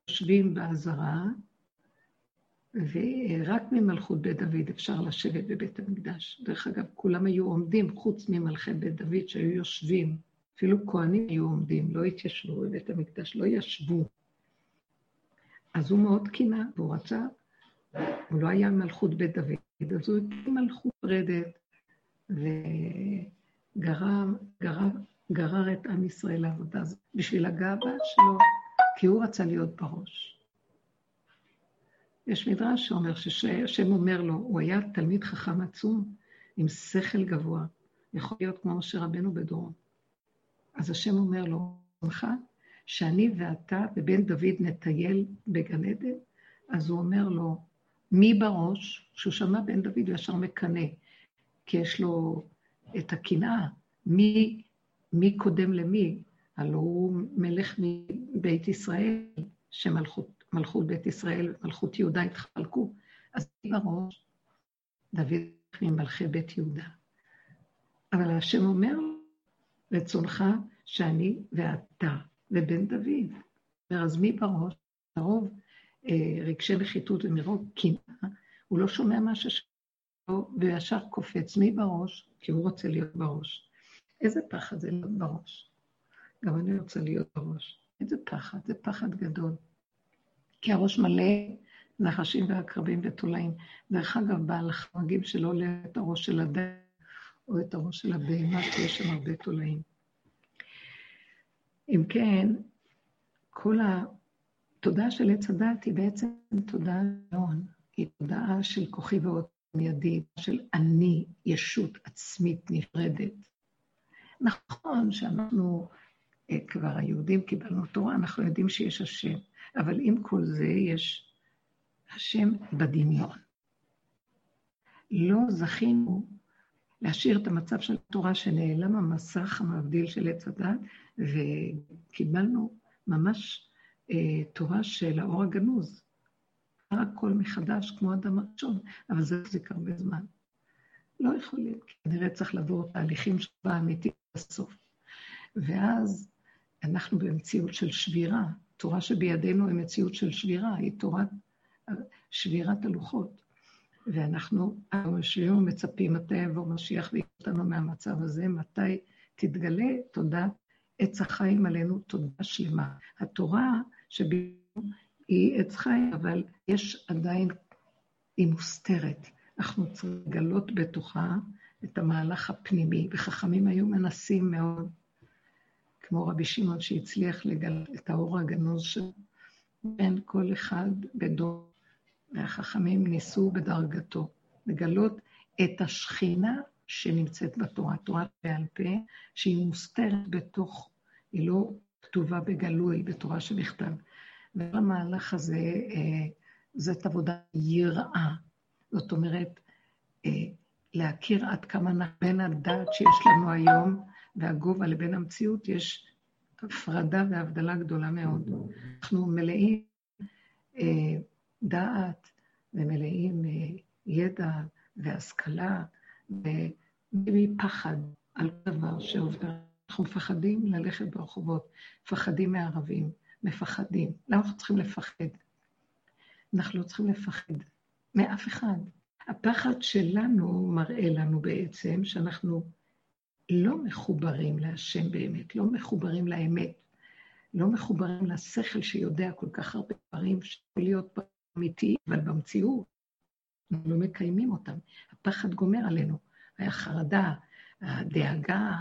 יושבים באזהרה, ורק ממלכות בית דוד אפשר לשבת בבית המקדש. דרך אגב, כולם היו עומדים, חוץ ממלכי בית דוד שהיו יושבים. אפילו כהנים היו עומדים, לא התיישבו בבית המקדש, לא ישבו. אז הוא מאוד קינה, והוא רצה, הוא לא היה מלכות בית דוד, אז הוא הקים מלכות פרדת, וגרר גרר, גרר את עם ישראל לעבודה הזאת בשביל הגאווה שלו, כי הוא רצה להיות בראש. יש מדרש שאומר שהשם אומר לו, הוא היה תלמיד חכם עצום, עם שכל גבוה, יכול להיות כמו משה רבנו בדורו. אז השם אומר לו, שמחה, שאני ואתה ובן דוד נטייל בגן עדן? אז הוא אומר לו, מי בראש? שהוא שמע בן דוד וישר מקנא, כי יש לו את הקנאה, מי, מי קודם למי? הלוא הוא מלך מבית ישראל, שמלכות מלכות בית ישראל ומלכות יהודה התחלקו. אז בראש, דוד ממלכי בית יהודה. אבל השם אומר, רצונך שאני ואתה ובן דוד. אז מי בראש? לרוב אה, רגשי נחיתות ומרוב קנאה, הוא לא שומע מה ששמעו וישר קופץ. מי בראש? כי הוא רוצה להיות בראש. איזה פחד זה להיות בראש. גם אני רוצה להיות בראש. איזה פחד, זה פחד גדול. כי הראש מלא נחשים ועקרבים ותולעים. דרך אגב, בהלכה מגיעים שלא עולה את הראש של הדם או את הראש של הבהמה, כי יש שם הרבה תולעים. אם כן, כל התודעה של עץ הדת היא בעצם תודעה נון, היא תודעה של כוחי ועוד ידי, של אני, ישות עצמית נפרדת. נכון שאנחנו, אה, כבר היהודים קיבלנו תורה, אנחנו יודעים שיש השם. אבל עם כל זה יש השם בדמיון. לא זכינו להשאיר את המצב של התורה שנעלם המסך המבדיל של עץ הדת, וקיבלנו ממש אה, תורה של האור הגנוז. הכל מחדש כמו אדם הראשון, אבל זה החזיק הרבה זמן. לא יכולים, כי כנראה צריך לעבור תהליכים של אמיתית בסוף. ואז אנחנו במציאות של שבירה, התורה שבידינו היא מציאות של שבירה, היא תורת שבירת הלוחות. ואנחנו יושבים ומצפים מתי יבוא משיח ויהיה אותנו מהמצב הזה, מתי תתגלה תודת עץ החיים עלינו, תודה שלמה. התורה שבידינו היא עץ חיים, אבל יש עדיין, היא מוסתרת. אנחנו צריכים לגלות בתוכה את המהלך הפנימי, וחכמים היו מנסים מאוד כמו רבי שמעון שהצליח לגלות את האור הגנוז שלו, בין כל אחד בדור, והחכמים ניסו בדרגתו לגלות את השכינה שנמצאת בתורה, תורה בעל פה, שהיא מוסתרת בתוך, היא לא כתובה בגלוי, בתורה שבכתב. והמהלך הזה, אה, זאת עבודה יראה. זאת אומרת, אה, להכיר עד כמה בין הדת שיש לנו היום והגובה לבין המציאות יש הפרדה והבדלה גדולה מאוד. אנחנו מלאים אה, דעת ומלאים ידע והשכלה ומפחד על דבר שעובר. אנחנו מפחדים ללכת ברחובות, מפחדים מערבים, מפחדים. למה אנחנו צריכים לפחד? אנחנו לא צריכים לפחד מאף אחד. הפחד שלנו מראה לנו בעצם שאנחנו לא מחוברים להשם באמת, לא מחוברים לאמת, לא מחוברים לשכל שיודע כל כך הרבה דברים שיכול להיות אמיתי, אבל במציאות אנחנו לא מקיימים אותם. הפחד גומר עלינו. החרדה, הדאגה,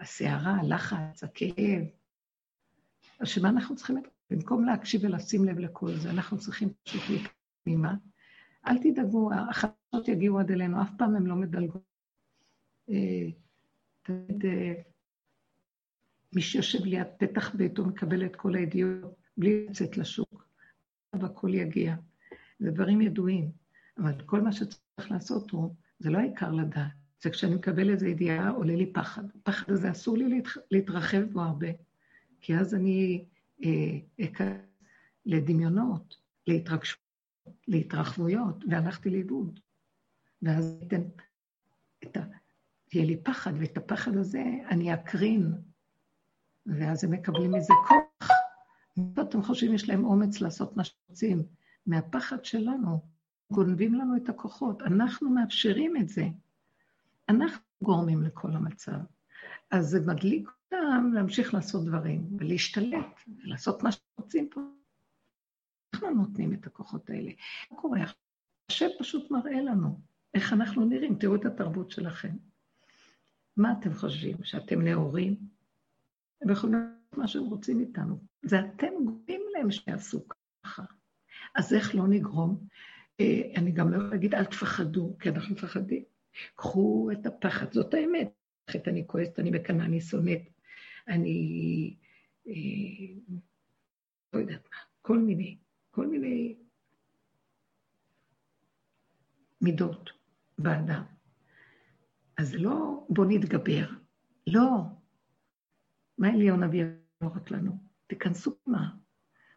הסערה, הלחץ, הכאב. אז שמה אנחנו צריכים? במקום להקשיב ולשים לב לכל זה, אנחנו צריכים פשוט להתקדימה. אל תדאגו, החדשות יגיעו עד אלינו, אף פעם הן לא מדלגות. אה, תמיד אה, מי שיושב ליד פתח ביתו מקבל את כל הידיעות בלי לצאת לשוק, והכל יגיע. זה דברים ידועים, אבל כל מה שצריך לעשות הוא, זה לא העיקר לדעת. זה כשאני מקבל איזו ידיעה, עולה לי פחד. הפחד הזה אסור לי להתרחב בו הרבה, כי אז אני אה, אכנס לדמיונות, להתרגשות, להתרחבויות, והלכתי לאיבוד. ואז אתן את ה... יהיה לי פחד, ואת הפחד הזה אני אקרין, ואז הם מקבלים מזה כוח. אתם חושבים יש להם אומץ לעשות מה שרוצים? מהפחד שלנו, גונבים לנו את הכוחות. אנחנו מאפשרים את זה. אנחנו גורמים לכל המצב. אז זה מדליק אותם להמשיך לעשות דברים, ולהשתלט, ולעשות מה שרוצים פה. אנחנו נותנים את הכוחות האלה. מה קורה? השם פשוט מראה לנו איך אנחנו נראים. תראו את התרבות שלכם. מה אתם חושבים? שאתם נאורים? הם יכולים לעשות מה שהם רוצים איתנו. זה אתם גורמים להם שיעשו ככה. אז איך לא נגרום? אה, אני גם לא יכולה להגיד, אל תפחדו, כי אנחנו מפחדים. קחו את הפחד, זאת האמת. אני כועסת, אני מקנאה, אני שונאת, אני... אה, לא יודעת מה, כל מיני, כל מיני מידות באדם. אז לא בוא נתגבר, לא. מה אליון אבי רק לנו? תיכנסו מה?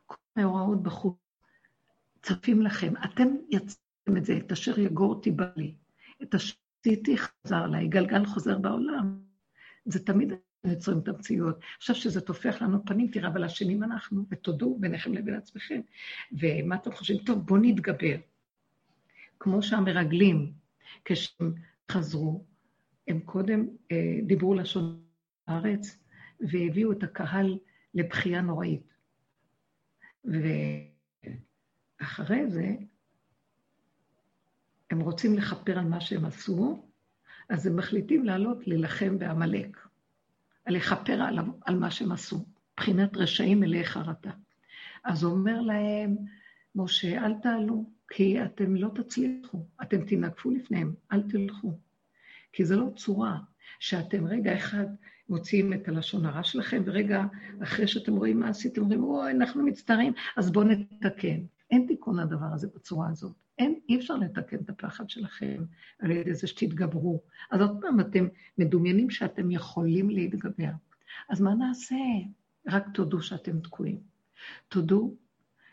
כל ההוראות בחוץ צפים לכם. אתם יצרתם את זה, את אשר יגור תיבא לי. את אשר עשיתי חזר לה, גלגל חוזר בעולם. זה תמיד יוצרים את המציאות. עכשיו שזה טופח לנו פנים, תראה, אבל אשמים אנחנו, ותודו ביניכם לבין עצמכם. ומה אתם חושבים? טוב, בואו נתגבר. כמו שהמרגלים, כשהם חזרו, הם קודם אה, דיברו לשון הארץ, והביאו את הקהל לבכייה נוראית. ואחרי זה, הם רוצים לכפר על מה שהם עשו, אז הם מחליטים לעלות להילחם בעמלק, לכפר על, על מה שהם עשו, מבחינת רשעים מלאי חרטה. אז אומר להם, משה, אל תעלו, כי אתם לא תצליחו, אתם תנגפו לפניהם, אל תלכו. כי זו לא צורה שאתם רגע אחד מוציאים את הלשון הרע שלכם, ורגע אחרי שאתם רואים מה עשיתם, אומרים, אוי, אנחנו מצטערים, אז בואו נתקן. אין תיקון לדבר הזה בצורה הזאת. אין, אי אפשר לתקן את הפחד שלכם על ידי זה שתתגברו. אז עוד פעם, אתם מדומיינים שאתם יכולים להתגבר. אז מה נעשה? רק תודו שאתם תקועים. תודו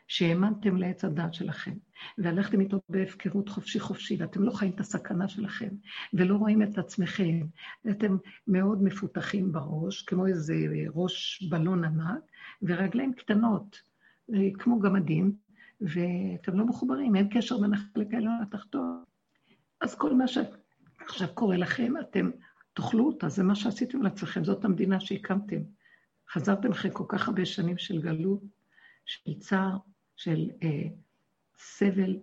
שהאמנתם לעץ הדת שלכם, והלכתם איתו בהפקרות חופשי חופשי, ואתם לא חיים את הסכנה שלכם, ולא רואים את עצמכם, ואתם מאוד מפותחים בראש, כמו איזה ראש בלון ענק, ורגליים קטנות, כמו גמדים, ואתם לא מחוברים, אין קשר בין החלק העליון לתחתון. אז כל מה שעכשיו קורה לכם, אתם תאכלו אותה, זה מה שעשיתם לעצמכם, זאת המדינה שהקמתם. חזרתם אחרי כל כך הרבה שנים של גלות, של צער, של אה, סבל,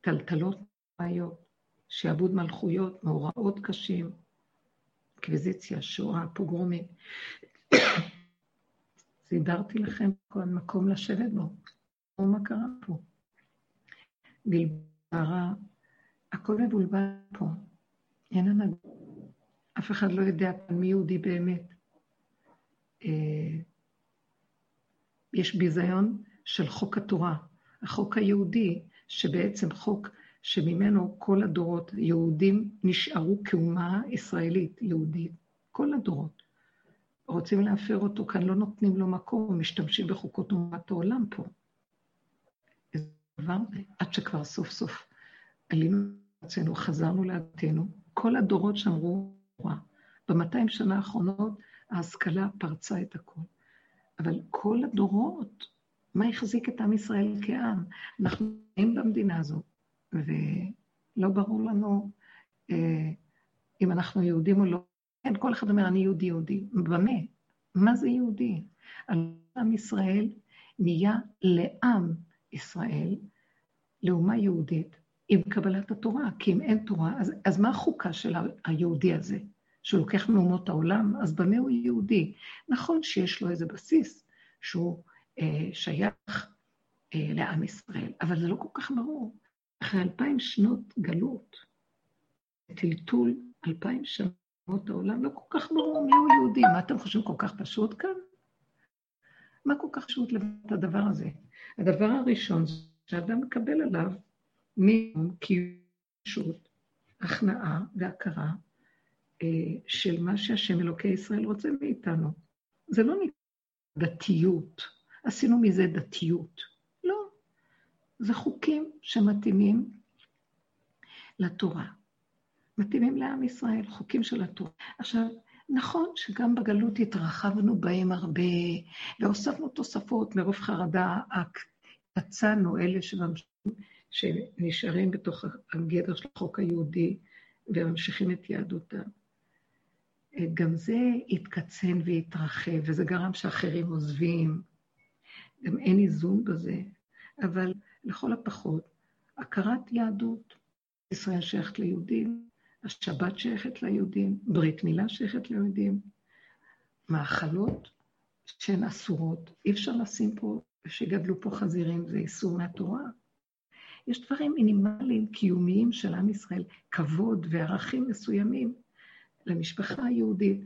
טלטלות בעיות, שעבוד מלכויות, מאורעות קשים, אקוויזיציה, שואה, פוגרומים. סידרתי לכם כל מקום לשבת בו. מה קרה פה. בלברה, הכל מבולבל פה. אין הנהגה. אף אחד לא יודע מי יהודי באמת. אה, יש ביזיון של חוק התורה, החוק היהודי, שבעצם חוק שממנו כל הדורות, יהודים נשארו כאומה ישראלית, יהודית, כל הדורות. רוצים להפר אותו, כאן לא נותנים לו מקום, משתמשים בחוקות אומת העולם פה. דבר, עד שכבר סוף סוף עלינו ארצנו, חזרנו לארצנו, כל הדורות שמרו תורה. במאתיים שנה האחרונות ההשכלה פרצה את הכול. אבל כל הדורות, מה החזיק את עם ישראל כעם? אנחנו נמצאים במדינה הזאת, לא ברור לנו אה, אם אנחנו יהודים או לא. כן, כל אחד אומר, אני יהודי יהודי. במה? מה זה יהודי? עם ישראל נהיה לעם ישראל, לאומה יהודית, עם קבלת התורה, כי אם אין תורה, אז, אז מה החוקה של היהודי הזה? שהוא לוקח מאומות העולם, אז במה הוא יהודי? נכון שיש לו איזה בסיס שהוא אה, שייך אה, לעם ישראל, אבל זה לא כל כך ברור. אחרי אלפיים שנות גלות, טלטול אלפיים שנות העולם, לא כל כך ברור מי הוא יהודי. מה אתם חושבים כל כך פשוט כאן? מה כל כך פשוט לבד הדבר הזה? הדבר הראשון זה שאדם מקבל עליו מקישות, הכנעה והכרה אה, של מה שהשם אלוקי ישראל רוצה מאיתנו. זה לא נקרא דתיות, עשינו מזה דתיות. לא, זה חוקים שמתאימים לתורה. מתאימים לעם ישראל, חוקים של התורה. עכשיו, נכון שגם בגלות התרחבנו בהם הרבה, והוספנו תוספות מרוב חרדה, יצאנו אלה שנשארים בתוך הגדר של החוק היהודי וממשיכים את יהדותם. גם זה התקצן והתרחב, וזה גרם שאחרים עוזבים. גם אין איזון בזה, אבל לכל הפחות, הכרת יהדות, ישראל שייכת ליהודים, השבת שייכת ליהודים, ברית מילה שייכת ליהודים, מאכלות שהן אסורות. אי אפשר לשים פה, שגדלו פה חזירים, זה איסור מהתורה. יש דברים מינימליים, קיומיים של עם ישראל, כבוד וערכים מסוימים למשפחה היהודית,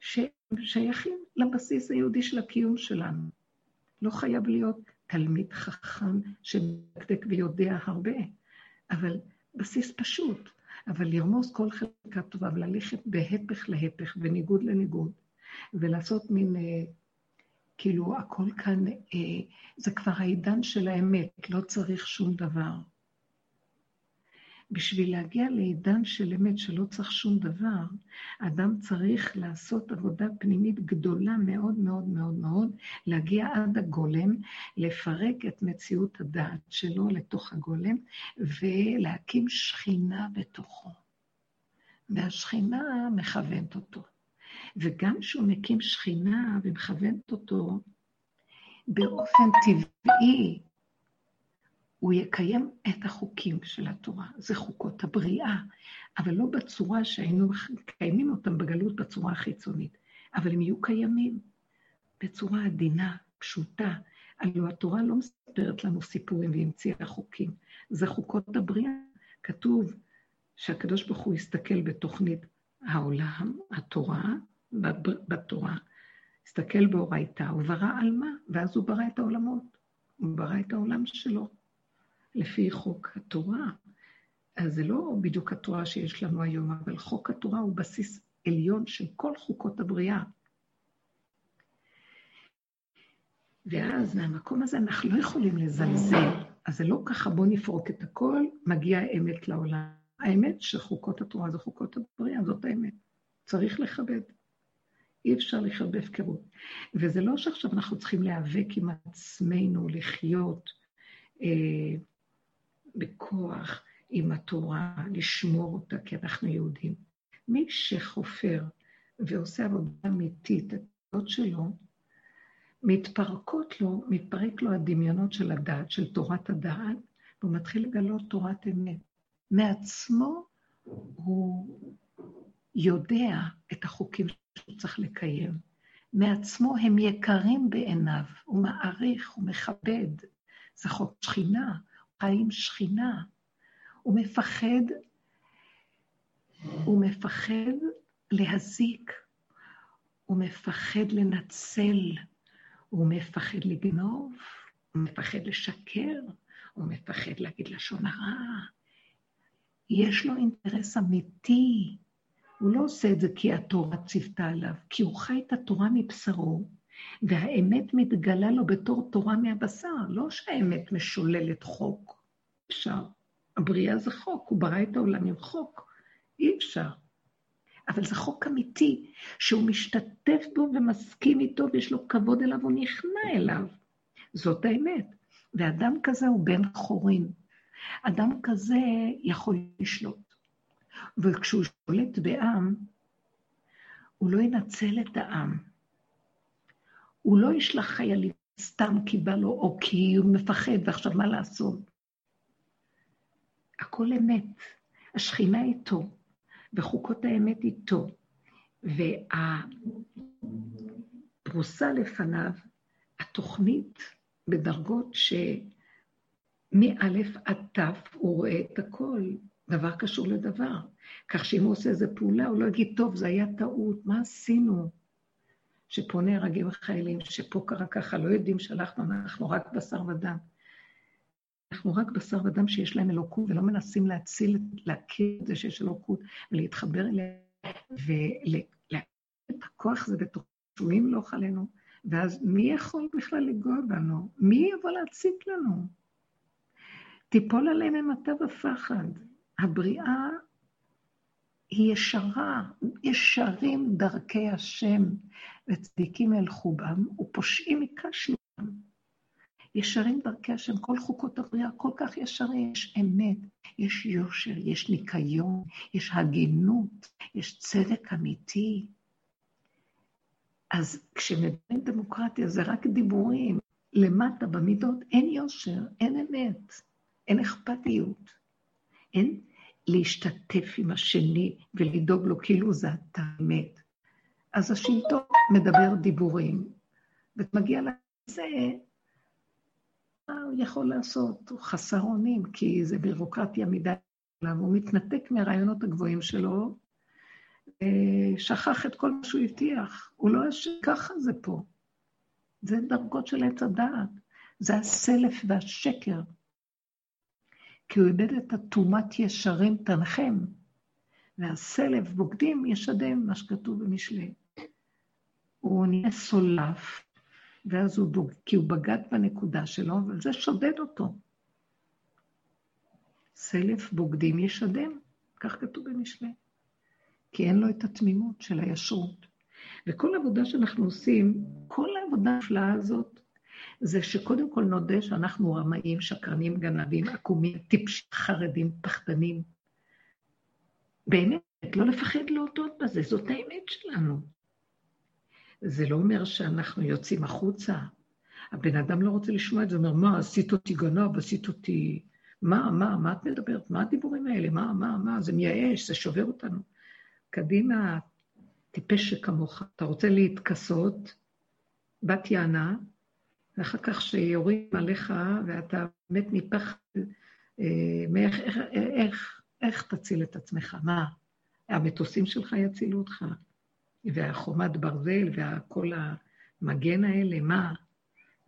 ששייכים לבסיס היהודי של הקיום שלנו. לא חייב להיות תלמיד חכם שמדקדק ויודע הרבה, אבל בסיס פשוט. אבל לרמוס כל חלקה טובה וללכת בהפך להפך, בניגוד לניגוד, ולעשות מין, אה, כאילו, הכל כאן, אה, זה כבר העידן של האמת, לא צריך שום דבר. בשביל להגיע לעידן של אמת שלא צריך שום דבר, אדם צריך לעשות עבודה פנימית גדולה מאוד מאוד מאוד מאוד, להגיע עד הגולם, לפרק את מציאות הדעת שלו לתוך הגולם, ולהקים שכינה בתוכו. והשכינה מכוונת אותו. וגם כשהוא מקים שכינה ומכוונת אותו, באופן טבעי הוא יקיים את החוקים של התורה. זה חוקות הבריאה, אבל לא בצורה שהיינו מקיימים אותם בגלות בצורה החיצונית, אבל הם יהיו קיימים בצורה עדינה, פשוטה. הלוא התורה לא מספרת לנו סיפורים והמציאה חוקים, זה חוקות הבריאה. כתוב שהקדוש ברוך הוא הסתכל בתוכנית העולם, התורה, בתורה, הסתכל באורייתא, הוא ברא על מה? ואז הוא ברא את העולמות. הוא ברא את העולם שלו. לפי חוק התורה. אז זה לא בדיוק התורה שיש לנו היום, אבל חוק התורה הוא בסיס עליון של כל חוקות הבריאה. ואז מהמקום הזה אנחנו לא יכולים לזלזל. אז זה לא ככה, בואו נפרוק את הכל, מגיעה האמת לעולם. האמת שחוקות התורה זה חוקות הבריאה, זאת האמת. צריך לכבד. אי אפשר לחיות בהפקרות. וזה לא שעכשיו אנחנו צריכים להיאבק עם עצמנו, לחיות אה, בכוח עם התורה, לשמור אותה, כי אנחנו יהודים. מי שחופר ועושה עבודה אמיתית, התודות שלו, מתפרקות לו, מתפרק לו הדמיונות של הדעת, של תורת הדעת, והוא מתחיל לגלות תורת אמת. מעצמו הוא יודע את החוקים שהוא צריך לקיים. מעצמו הם יקרים בעיניו, הוא מעריך, הוא מכבד. זה חוק שכינה, חיים שכינה. הוא מפחד, הוא מפחד להזיק, הוא מפחד לנצל, הוא מפחד לגנוב, הוא מפחד לשקר, הוא מפחד להגיד לשון הרע. יש לו אינטרס אמיתי. הוא לא עושה את זה כי התורה ציוותה עליו, כי הוא חי את התורה מבשרו, והאמת מתגלה לו בתור תורה מהבשר, לא שהאמת משוללת חוק. אפשר. הבריאה זה חוק, הוא ברא את העולם עם חוק. אי אפשר. אבל זה חוק אמיתי, שהוא משתתף בו ומסכים איתו ויש לו כבוד אליו, הוא נכנע אליו. זאת האמת. ואדם כזה הוא בן חורין. אדם כזה יכול לשלוט. וכשהוא שולט בעם, הוא לא ינצל את העם. הוא לא ישלח חיילים סתם כי בא לו, או כי הוא מפחד, ועכשיו מה לעשות? הכל אמת. השכינה איתו, וחוקות האמת איתו, והפרוסה לפניו, התוכנית בדרגות שמא' עד ת' הוא רואה את הכל, דבר קשור לדבר. כך שאם הוא עושה איזה פעולה, הוא לא יגיד, טוב, זה היה טעות, מה עשינו? שפה נהרגים החיילים, שפה קרה ככה, לא יודעים שאנחנו, אנחנו רק בשר ודם. אנחנו רק בשר ודם שיש להם אלוקות, ולא מנסים להציל, להכיר את זה שיש אלוקות, ולהתחבר אליה, ולהכיר את הכוח הזה בתוך שבויים לא עלינו, ואז מי יכול בכלל לגוע בנו? מי יבוא להציק לנו? תיפול עליהם אימתה ופחד. הבריאה היא ישרה, ישרים דרכי השם, וצדיקים ילכו בם, ופושעים יקשנו בם. ישרים דרכי השם, כל חוקות הבריאה כל כך ישרים, יש אמת, יש יושר, יש ניקיון, יש הגינות, יש צדק אמיתי. אז כשמדברים דמוקרטיה זה רק דיבורים, למטה במידות אין יושר, אין אמת, אין אכפתיות, אין להשתתף עם השני ולדאוג לו כאילו זה אתה אמת. אז השלטון מדבר דיבורים, ומגיע לזה, מה הוא יכול לעשות? הוא חסר אונים, כי זה בירוקרטיה מדי, הוא מתנתק מהרעיונות הגבוהים שלו, שכח את כל מה שהוא הבטיח. הוא לא אשם, ככה זה פה. זה דרגות של עץ הדעת. זה הסלף והשקר. כי הוא איבד את התומת ישרים תנחם, והסלף בוגדים ישדם, מה שכתוב במשלי. הוא נהיה סולף, ואז הוא בוג... כי הוא בגד בנקודה שלו, וזה שודד אותו. סלף בוגדים ישדם, כך כתוב במשלי. כי אין לו את התמימות של הישרות. וכל עבודה שאנחנו עושים, כל העבודה הנפלאה הזאת, זה שקודם כל נודה שאנחנו רמאים, שקרנים, גנבים, עקומים, טיפשים, חרדים, פחדנים. באמת, לא לפחד להודות בזה, זאת האמת שלנו. זה לא אומר שאנחנו יוצאים החוצה. הבן אדם לא רוצה לשמוע את זה, אומר, מה, עשית אותי גנב, עשית אותי... מה, מה, מה את מדברת? מה הדיבורים האלה? מה, מה, מה? זה מייאש, זה שובר אותנו. קדימה, טיפש שכמוך. אתה רוצה להתכסות, בת יענה, ואחר כך שיורים עליך ואתה מת מפחד, אה, מאיך, איך, איך, איך תציל את עצמך? מה? המטוסים שלך יצילו אותך? והחומת ברזל וכל המגן האלה, מה?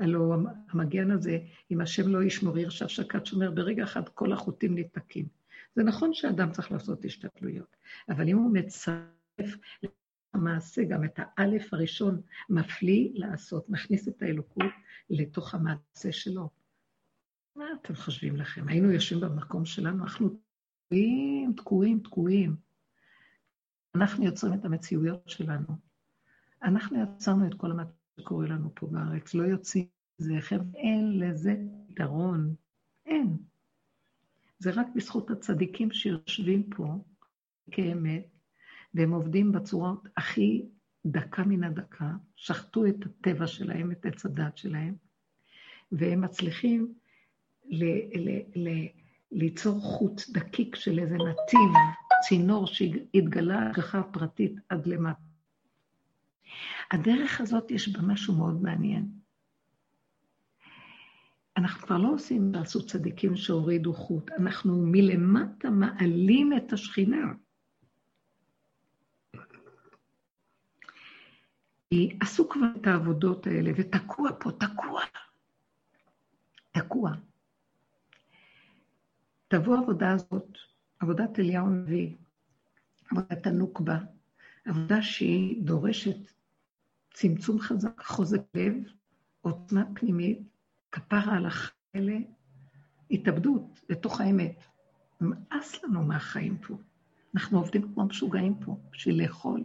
הלוא המגן הזה, אם השם לא ישמור, ירשב שקד שומר, ברגע אחד כל החוטים ניתקים. זה נכון שאדם צריך לעשות השתתלויות, אבל אם הוא מצרף למעשה גם את האלף הראשון, מפליא לעשות, מכניס את האלוקות לתוך המעשה שלו. מה אתם חושבים לכם? היינו יושבים במקום שלנו, אנחנו תקועים, תקועים, תקועים. אנחנו יוצרים את המציאויות שלנו. אנחנו יצרנו את כל המצב שקורה לנו פה בארץ, לא יוצאים מזה, אין לזה פתרון. אין. זה רק בזכות הצדיקים שיושבים פה כאמת, והם עובדים בצורות הכי דקה מן הדקה, שחטו את הטבע שלהם, את עץ הדת שלהם, והם מצליחים ל- ל- ל- ליצור חוט דקיק של איזה נתיב, צינור שהתגלה השגחה פרטית עד למטה. הדרך הזאת יש בה משהו מאוד מעניין. אנחנו כבר לא עושים ועשו צדיקים שהורידו חוט, אנחנו מלמטה מעלים את השכינה. כי עשו כבר את העבודות האלה, ותקוע פה, תקוע. תקוע. תבוא העבודה הזאת, עבודת אליהו הנביא, עבודת הנוקבה, עבודה שהיא דורשת צמצום חזק, חוזק לב, עוצמה פנימית, כפרה על החיילה, התאבדות לתוך האמת. נמאס לנו מהחיים פה. אנחנו עובדים כמו משוגעים פה, בשביל לאכול,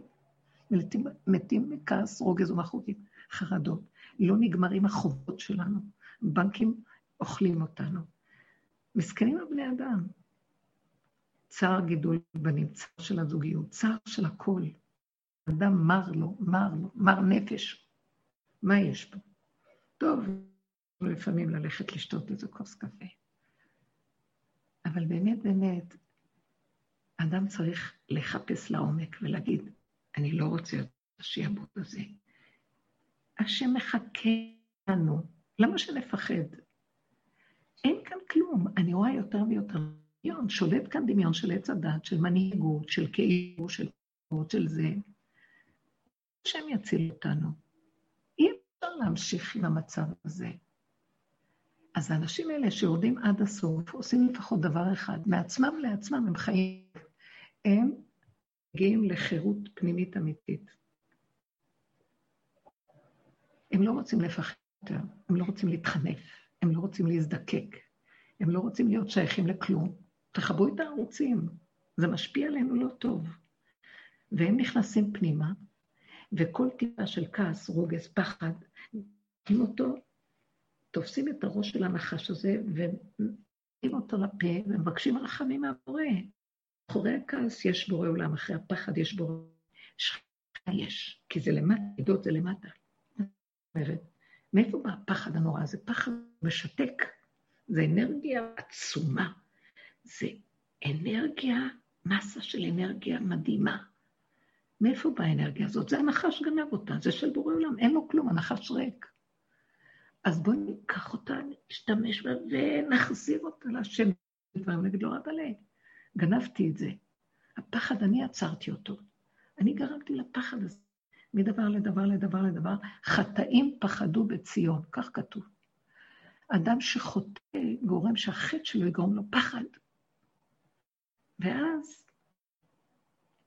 ומתים מתים מכעס, רוגז ומחוקים, חרדות. לא נגמרים החובות שלנו. בנקים אוכלים אותנו. מסכנים הבני אדם. צער גידול בנים, צער של הזוגיות, צער של הכל. אדם מר לו, מר לו, מר נפש. מה יש פה? טוב, לפעמים ללכת לשתות איזה כוס קפה. אבל באמת, באמת, אדם צריך לחפש לעומק ולהגיד, אני לא רוצה את השיעבוד הזה. השם מחכה לנו, למה שנפחד? אין כאן כלום. אני רואה יותר ויותר דמיון, שולט כאן דמיון של עץ הדת, של מנהיגות, של כאילו, של פעולות, של זה. השם יציל אותנו. אי אפשר להמשיך עם המצב הזה. אז האנשים האלה שיורדים עד הסוף, עושים לפחות דבר אחד, מעצמם לעצמם הם חיים. הם מגיעים לחירות פנימית אמיתית. הם לא רוצים לפחד יותר, הם לא רוצים להתחנף, הם לא רוצים להזדקק, הם לא רוצים להיות שייכים לכלום. תכבו את הערוצים, זה משפיע עלינו לא טוב. והם נכנסים פנימה, וכל טיפה של כעס, רוגז, פחד, נותנים אותו, תופסים את הראש של הנחש הזה ונותנים אותו לפה ומבקשים רחמים מהבורא. אחורי הכעס יש בורא עולם, אחרי הפחד יש בורא. שכינה יש, כי זה למטה, עדות זה למטה. מאיפה בא הפחד הנורא הזה? פחד משתק. זה אנרגיה עצומה. זה אנרגיה, מסה של אנרגיה מדהימה. מאיפה באה האנרגיה הזאת? זה הנחש גנב אותה, זה של בורא עולם, אין לו כלום, הנחש ריק. אז בואי ניקח אותה, נשתמש בה ונחזיר אותה להשם. דברים נגיד לו, אבל גנבתי את זה. הפחד, אני עצרתי אותו. אני גרמתי לפחד הזה. מדבר לדבר לדבר לדבר, חטאים פחדו בציון, כך כתוב. אדם שחוטא גורם שהחטא שלו יגרום לו פחד. ואז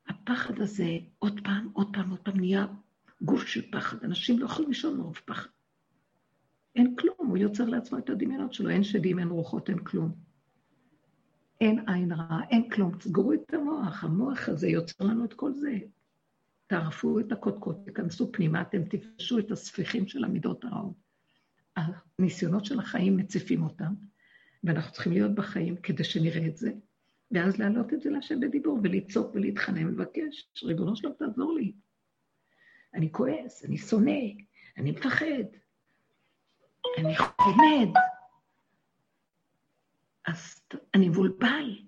הפחד הזה עוד פעם, עוד פעם, עוד פעם נהיה גוף של פחד. אנשים לא יכולים לישון מרוב פחד. אין כלום, הוא יוצר לעצמו את הדמיונות שלו, אין שדים, אין רוחות, אין כלום. אין עין רעה, אין כלום. תסגרו את המוח, המוח הזה יוצר לנו את כל זה. תערפו את הקודקוד, תיכנסו פנימה, אתם תפגשו את הספיחים של המידות הרעות. הניסיונות של החיים מציפים אותם, ואנחנו צריכים להיות בחיים כדי שנראה את זה, ואז להעלות את זה להשם בדיבור, ולצעוק ולהתחנן ולבקש, ריבונו שלום, תעזור לי. אני כועס, אני שונא, אני מפחד, אני חומד, אז אני מבולבל.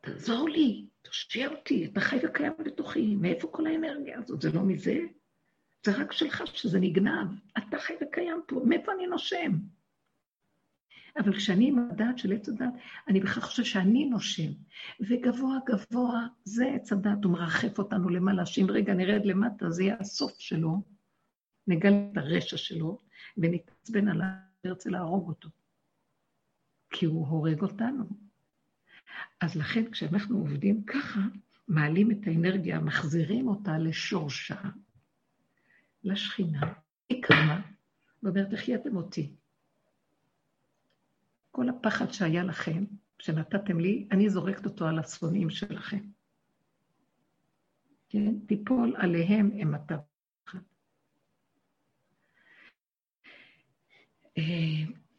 תעזור לי, תושיע אותי, אתה חי וקיים בתוכי, מאיפה כל האנרגיה הזאת? זה לא מזה? זה רק שלך שזה נגנב. אתה חי וקיים פה, מאיפה אני נושם? אבל כשאני עם הדעת של עץ הדת, אני בכלל חושב שאני נושם. וגבוה גבוה, זה עץ הדת, הוא מרחף אותנו למעלה, שאם רגע נרד למטה, זה יהיה הסוף שלו, נגלה את הרשע שלו, ונתעצבן עליו, ונרצה להרוג אותו. כי הוא הורג אותנו. אז לכן כשאנחנו עובדים ככה, מעלים את האנרגיה, מחזירים אותה לשורשה, לשכינה. היא קמה ואומרת, החייתם אותי. כל הפחד שהיה לכם, שנתתם לי, אני זורקת אותו על השונאים שלכם. כן? תיפול עליהם אימתה.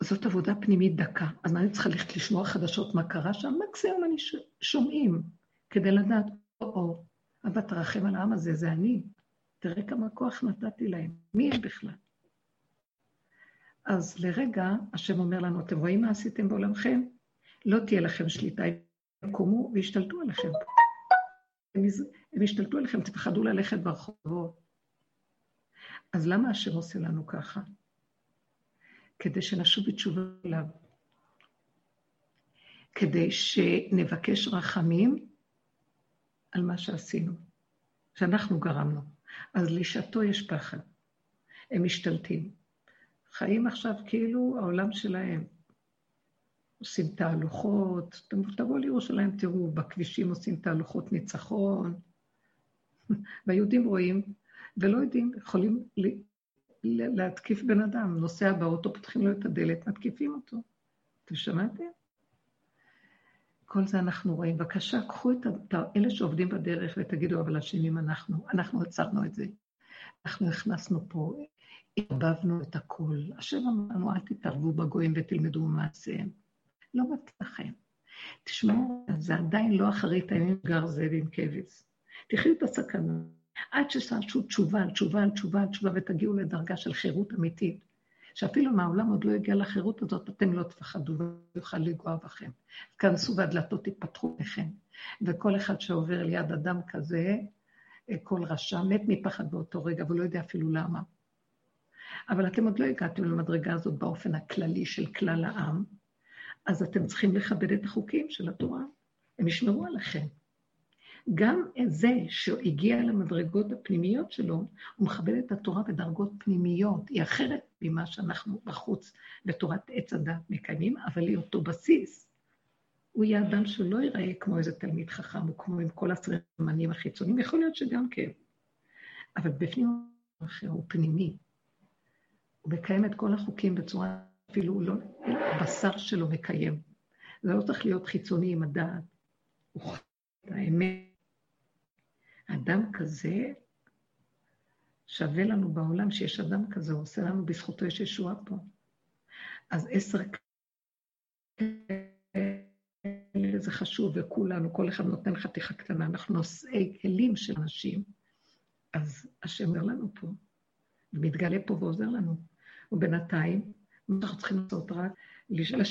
זאת עבודה פנימית דקה. אז מה אני צריכה ללכת לשמוע חדשות מה קרה שם? מקסימום אני ש... שומעים, כדי לדעת, או-או, אבא תרחם על העם הזה, זה אני. תראה כמה כוח נתתי להם. מי הם בכלל? אז לרגע, השם אומר לנו, אתם רואים מה עשיתם בעולמכם? לא תהיה לכם שליטה, יקומו וישתלטו עליכם. הם ישתלטו עליכם, תפחדו ללכת ברחובות. אז למה השם עושה לנו ככה? כדי שנשוב בתשובה אליו. כדי שנבקש רחמים על מה שעשינו, שאנחנו גרמנו. אז לשעתו יש פחד. הם משתלטים. חיים עכשיו כאילו העולם שלהם. עושים תהלוכות, תבואו לירושלים, תראו, בכבישים עושים תהלוכות ניצחון, והיהודים רואים ולא יודעים, יכולים להתקיף בן אדם. נוסע באוטו, פותחים לו את הדלת, מתקיפים אותו. אתם שמעתם? כל זה אנחנו רואים. בבקשה, קחו את אלה שעובדים בדרך ותגידו, אבל אשמים אנחנו. אנחנו עצרנו את זה. אנחנו הכנסנו פה, ערבבנו את הכול. השם אמרנו, אל תתערבו בגויים ותלמדו מעשיהם. לא מתאים לכם. תשמעו, זה עדיין לא אחרית הימים גר זאב עם כבש. תחיו את הסכנה. עד שתעשו תשובה על תשובה על תשובה על תשובה ותגיעו לדרגה של חירות אמיתית, שאפילו אם העולם עוד לא הגיע לחירות הזאת, אתם לא תפחדו ויוכל לגוע בכם. כנסו והדלתות יפתחו לכם. וכל אחד שעובר ליד אדם כזה, אה, כל רשע מת מפחד באותו רגע, ולא יודע אפילו למה. אבל אתם עוד לא הגעתם למדרגה הזאת באופן הכללי של כלל העם, אז אתם צריכים לכבד את החוקים של התורה. הם ישמרו עליכם. גם זה שהגיע למדרגות הפנימיות שלו, הוא מכבד את התורה בדרגות פנימיות. היא אחרת ממה שאנחנו בחוץ בתורת עץ הדת מקיימים, אבל היא אותו בסיס. הוא יהיה אדם שלא ייראה כמו איזה תלמיד חכם, או כמו עם כל הסרמנים החיצוניים, יכול להיות שגם כן. אבל בפנים אחר, הוא פנימי. הוא מקיים את כל החוקים בצורה, אפילו לא, הבשר שלו מקיים. זה לא צריך להיות חיצוני עם הדעת. הוא חי את האמת. אדם כזה, שווה לנו בעולם שיש אדם כזה, הוא עושה לנו, בזכותו יש ישועה פה. אז עשר זה חשוב, וכולנו, כל אחד נותן חתיכה קטנה, אנחנו נושאי כלים של אנשים, אז השם אומר לנו פה, ומתגלה פה ועוזר לנו. ובינתיים, מה אנחנו צריכים לעשות רק?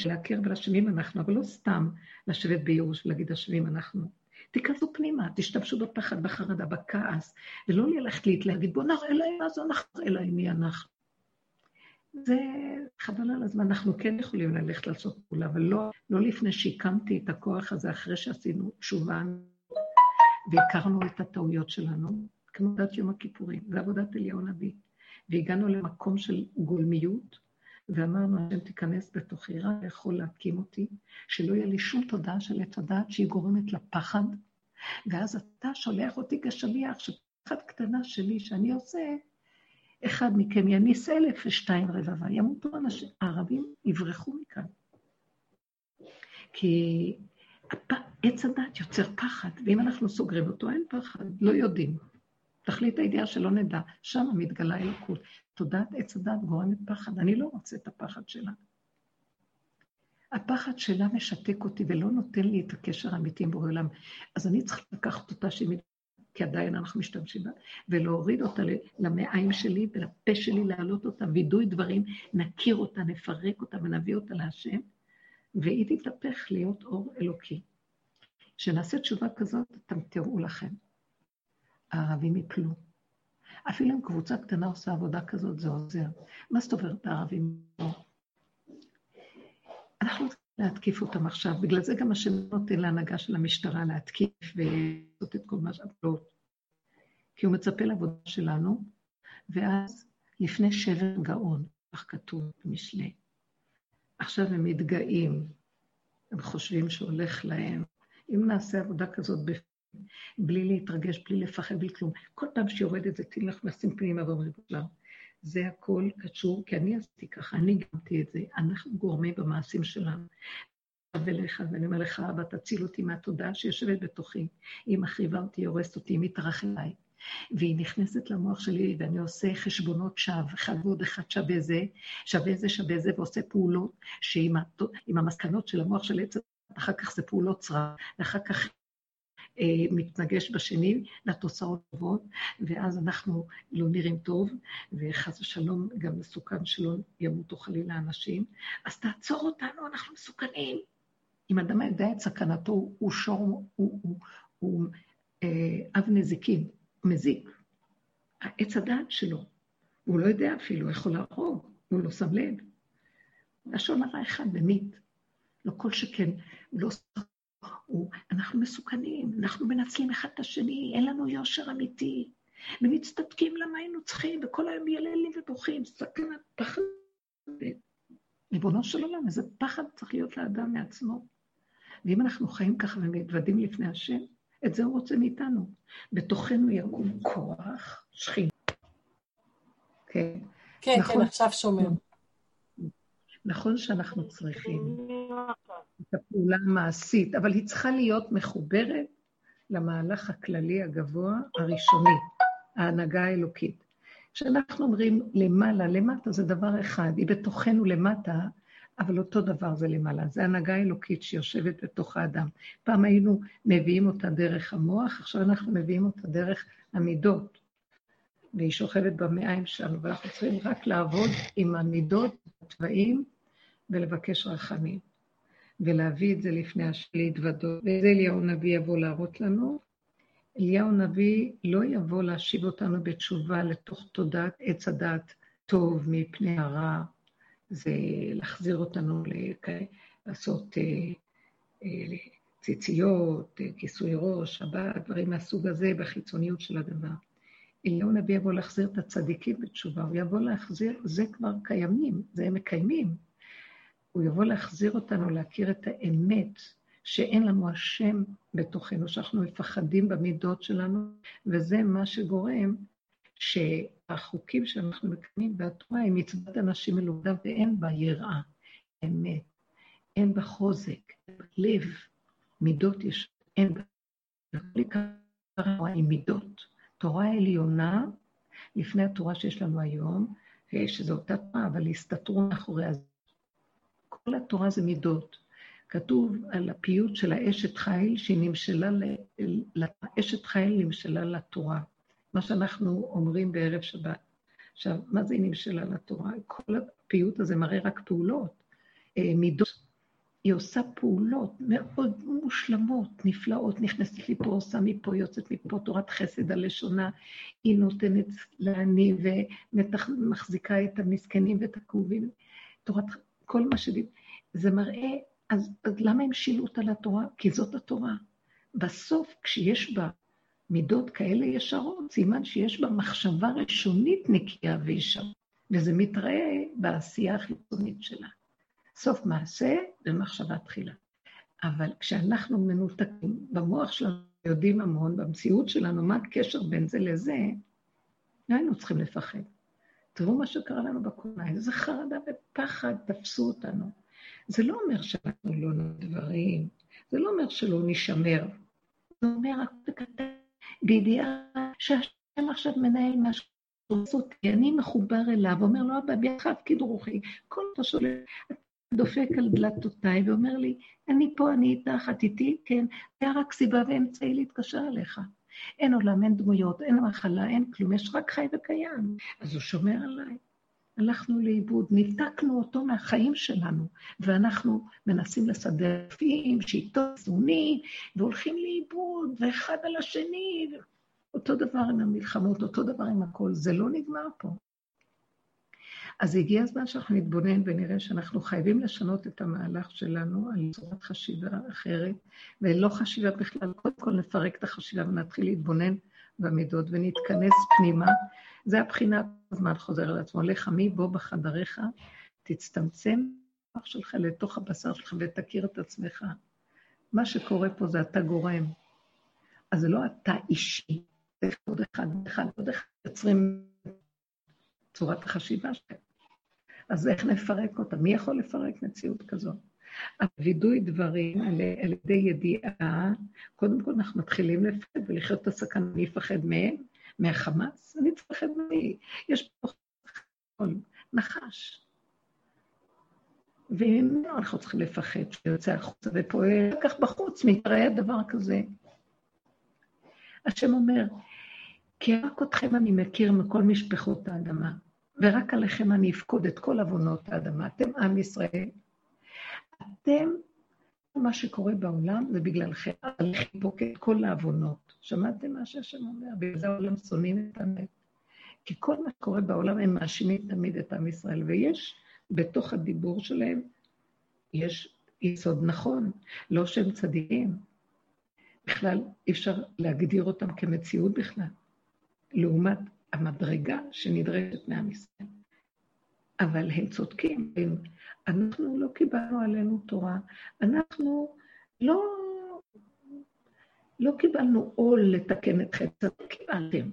להכיר ולשמים אנחנו, אבל לא סתם לשבת בייאוש ולהגיד אשמים אנחנו. תיכנסו פנימה, תשתמשו בפחד, בחרדה, בכעס, ולא ללכת להגיד, בואו נראה להם מה זה אנחנו, אלא מי אנחנו. זה חבל על הזמן, אנחנו כן יכולים ללכת לעשות פעולה, אבל לא, לא לפני שהקמתי את הכוח הזה, אחרי שעשינו תשובה והכרנו את הטעויות שלנו, כמו עבודת יום הכיפורים, זה עבודת אליהו הנביא. והגענו למקום של גולמיות, ואמרנו, השם תיכנס בתוכי, רק יכול להקים אותי, שלא יהיה לי שום תודעה של עץ הדעת שהיא גורמת לפחד, ואז אתה שולח אותי כשליח, שפחד קטנה שלי שאני עושה, אחד מכם יניס אלף ושתיים רבבה, ימותו אנשים, הערבים יברחו מכאן. כי עץ הדת יוצר פחד, ואם אנחנו סוגרים אותו, אין פחד, לא יודעים. תכלית הידיעה שלא נדע, שם מתגלה אלוקות. תודעת עץ הדת גורמת פחד, אני לא רוצה את הפחד שלה. הפחד שלה משתק אותי ולא נותן לי את הקשר האמיתי עם בורא עולם. אז אני צריכה לקחת אותה שהיא כי עדיין אנחנו משתמשים בה, ולהוריד אותה למעיים שלי ולפה שלי, להעלות אותה, וידוי דברים, נכיר אותה, נפרק אותה ונביא אותה להשם, והיא תתהפך להיות אור אלוקי. כשנעשה תשובה כזאת, אתם תראו לכם. הערבים יפלו. אפילו אם קבוצה קטנה עושה עבודה כזאת, זה עוזר. מה זאת אומרת הערבים לא? אנחנו צריכים להתקיף אותם עכשיו, בגלל זה גם השם נותן להנהגה של המשטרה להתקיף ולעשות את כל מה שהפלות. כי הוא מצפה לעבודה שלנו, ואז לפני שבר גאון, כך כתוב במשלי. עכשיו הם מתגאים, הם חושבים שהולך להם. אם נעשה עבודה כזאת בפנים, בלי להתרגש, בלי לפחד, בלי כלום, כל פעם שיורדת זה תלך נשים פנימה ואומרים לה, זה הכל קשור, כי אני עשיתי ככה, אני גמתי את זה, אנחנו גורמים במעשים שלנו. אליך, ואני אומר לך, אבא, תציל אותי מהתודעה שיושבת בתוכי. היא מחריבה אותי, הורסת אותי, היא מתארחת אליי. והיא נכנסת למוח שלי, ואני עושה חשבונות שווא, אחד ועוד אחד שווה זה, שווה זה, שווה זה, ועושה פעולות שעם המסקנות של המוח של עץ, אחר כך זה פעולות צרה, ואחר כך מתנגש בשני לתוצאות טובות, ואז אנחנו לא נראים טוב, וחס ושלום גם מסוכן שלא ימותו חלילה אנשים, אז תעצור אותנו, אנחנו מסוכנים. אם אדם יודע את סכנתו, הוא שור, הוא, הוא, הוא, הוא אה, אב נזיקין, מזיק. העץ הדעת שלו, הוא לא יודע אפילו, יכול להרוג, הוא לא שם לב. לשון הרע אחד במית. לא כל שכן, לא... הוא, אנחנו מסוכנים, אנחנו מנצלים אחד את השני, אין לנו יושר אמיתי, ומצטדקים למה היינו צריכים, וכל היום יללים ובוכים, סכנת פחד. ריבונו של עולם, איזה פחד צריך להיות לאדם מעצמו. ואם אנחנו חיים ככה ומתוודים לפני השם, את זה הוא רוצה מאיתנו. בתוכנו יקום כוח, שכינה. כן, כן, נכון, כן, עכשיו שומע. נכון שאנחנו צריכים את הפעולה המעשית, אבל היא צריכה להיות מחוברת למהלך הכללי הגבוה הראשוני, ההנהגה האלוקית. כשאנחנו אומרים למעלה, למטה זה דבר אחד, היא בתוכנו למטה, אבל אותו דבר זה למעלה. זה הנהגה אלוקית שיושבת בתוך האדם. פעם היינו מביאים אותה דרך המוח, עכשיו אנחנו מביאים אותה דרך המידות. והיא שוכבת במעיים שלנו, ואנחנו צריכים רק לעבוד עם המידות, התוואים, ולבקש רחמים. ולהביא את זה לפני השם להתוודות. וזה אליהו הנביא יבוא להראות לנו. אליהו הנביא לא יבוא להשיב אותנו בתשובה לתוך תודעת עץ הדת טוב מפני הרע, זה להחזיר אותנו. לעשות אה, אה, ציציות, אה, כיסוי ראש, שבת, דברים מהסוג הזה בחיצוניות של הדבר. אליהו הנביא יבוא להחזיר את הצדיקים בתשובה, הוא יבוא להחזיר, זה כבר קיימים, זה הם מקיימים. הוא יבוא להחזיר אותנו להכיר את האמת, שאין לנו השם בתוכנו, שאנחנו מפחדים במידות שלנו, וזה מה שגורם שהחוקים שאנחנו מקיימים והתורה היא מצוות אנשים מלומדם ואין בה יראה, אמת, אין בה חוזק, לב, מידות יש, אין בה. התורה היא מידות. תורה עליונה, לפני התורה שיש לנו היום, שזו אותה תורה, אבל הסתתרו מאחורי הזה. כל התורה זה מידות. כתוב על הפיוט של האשת חיל, שהיא נמשלה, לאשת חיל נמשלה לתורה. מה שאנחנו אומרים בערב שבת. עכשיו, מה זה היא נמשלה לתורה? כל הפיוט הזה מראה רק פעולות, אה, מידות. היא עושה פעולות מאוד מושלמות, נפלאות, נכנסת לי פה, עושה מפה, יוצאת מפה, תורת חסד הלשונה, היא נותנת לעני ומחזיקה את המסכנים ואת הכאובים, תורת, כל מה ש... זה מראה, אז, אז למה הם שילו אותה לתורה? כי זאת התורה. בסוף, כשיש בה מידות כאלה ישרות, סימן שיש בה מחשבה ראשונית נקייה וישרה, וזה מתראה בעשייה החיצונית שלה. סוף מעשה ומחשבה תחילה. אבל כשאנחנו מנותקים במוח שלנו, יודעים המון, במציאות שלנו, מה הקשר בין זה לזה, לא היינו צריכים לפחד. תראו מה שקרה לנו בקורונה, איזה חרדה ופחד תפסו אותנו. זה לא אומר שאנחנו לא דברים, זה לא אומר שלא נשמר. זה אומר רק בקטן. בידיעה שהשם עכשיו מנהל משהו כי אני מחובר אליו, אומר לו, אבא, ביחד כדרוכי, כל אתה שולח, דופק על דלתותיי ואומר לי, אני פה, אני איתך, את איתי, כן, היה רק סיבה ואמצעי להתקשר אליך. אין עולם, אין דמויות, אין מחלה, אין כלום, יש רק חי וקיים. אז הוא שומר עליי. הלכנו לאיבוד, ניתקנו אותו מהחיים שלנו, ואנחנו מנסים לסדר רופאים, שיטות איזונים, והולכים לאיבוד, ואחד על השני, אותו דבר עם המלחמות, אותו דבר עם הכל, זה לא נגמר פה. אז הגיע הזמן שאנחנו נתבונן ונראה שאנחנו חייבים לשנות את המהלך שלנו על צורת חשיבה אחרת, ולא חשיבה בכלל, קודם כל נפרק את החשיבה ונתחיל להתבונן במידות ונתכנס פנימה. זה הבחינה, הזמן חוזר על עצמו. לך עמי בוא בחדריך, תצטמצם במוח שלך לתוך הבשר שלך ותכיר את עצמך. מה שקורה פה זה אתה גורם. אז זה לא אתה אישי, זה עוד אחד, אחד, עוד אחד, יוצרים צורת החשיבה שלהם. אז איך נפרק אותה? מי יכול לפרק מציאות כזאת? הווידוי דברים על, ידי ידיעה, קודם כל אנחנו מתחילים לפחד ולחיות את הסכנה, אני אפחד מהם, מהחמאס, אני לפחד מי, יש פה נחש. וממנו אנחנו צריכים לפחד, שיוצא החוצה ופועל, כך בחוץ מתראה דבר כזה. השם אומר, כי רק אתכם אני מכיר מכל משפחות האדמה, ורק עליכם אני אפקוד את כל עוונות האדמה. אתם עם ישראל, אתם, מה שקורה בעולם זה בגללכם, עליכם פוקד כל העוונות. שמעתם מה שהשם אומר? בגלל זה העולם שונאים את האמת. כי כל מה שקורה בעולם, הם מאשימים תמיד את עם ישראל, ויש בתוך הדיבור שלהם, יש יסוד נכון, לא שהם צדיקים. בכלל, אי אפשר להגדיר אותם כמציאות בכלל, לעומת המדרגה שנדרשת מעם ישראל. אבל הם צודקים, הם, אנחנו לא קיבלנו עלינו תורה, אנחנו לא, לא קיבלנו עול לתקן את חטא, לא קיבלתם.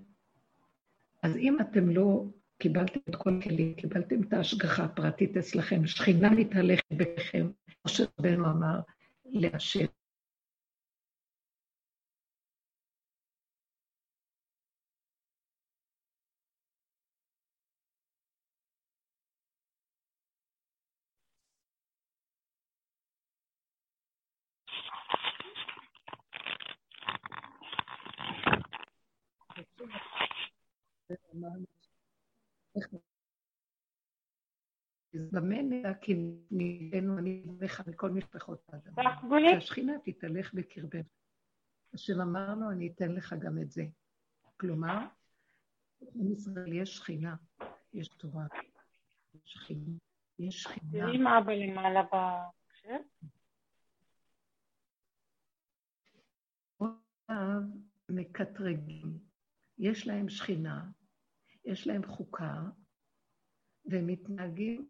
אז אם אתם לא קיבלתם את כל הכלים, קיבלתם את ההשגחה הפרטית אצלכם, שכינה מתהלכת בכם, כמו שרבנו אמר, להשם. במה נדע כי נהיינו אני לך מכל משפחות האדם. שהשכינה תתהלך בקרבנו. השם אמר לו, אני אתן לך גם את זה. כלומר, עם ישראל יש שכינה, יש תורה, יש שכינה, יש שכינה. תראי מה אבא למעלה במחשב. מקטרגים, יש להם שכינה, יש להם חוקה, והם מתנהגים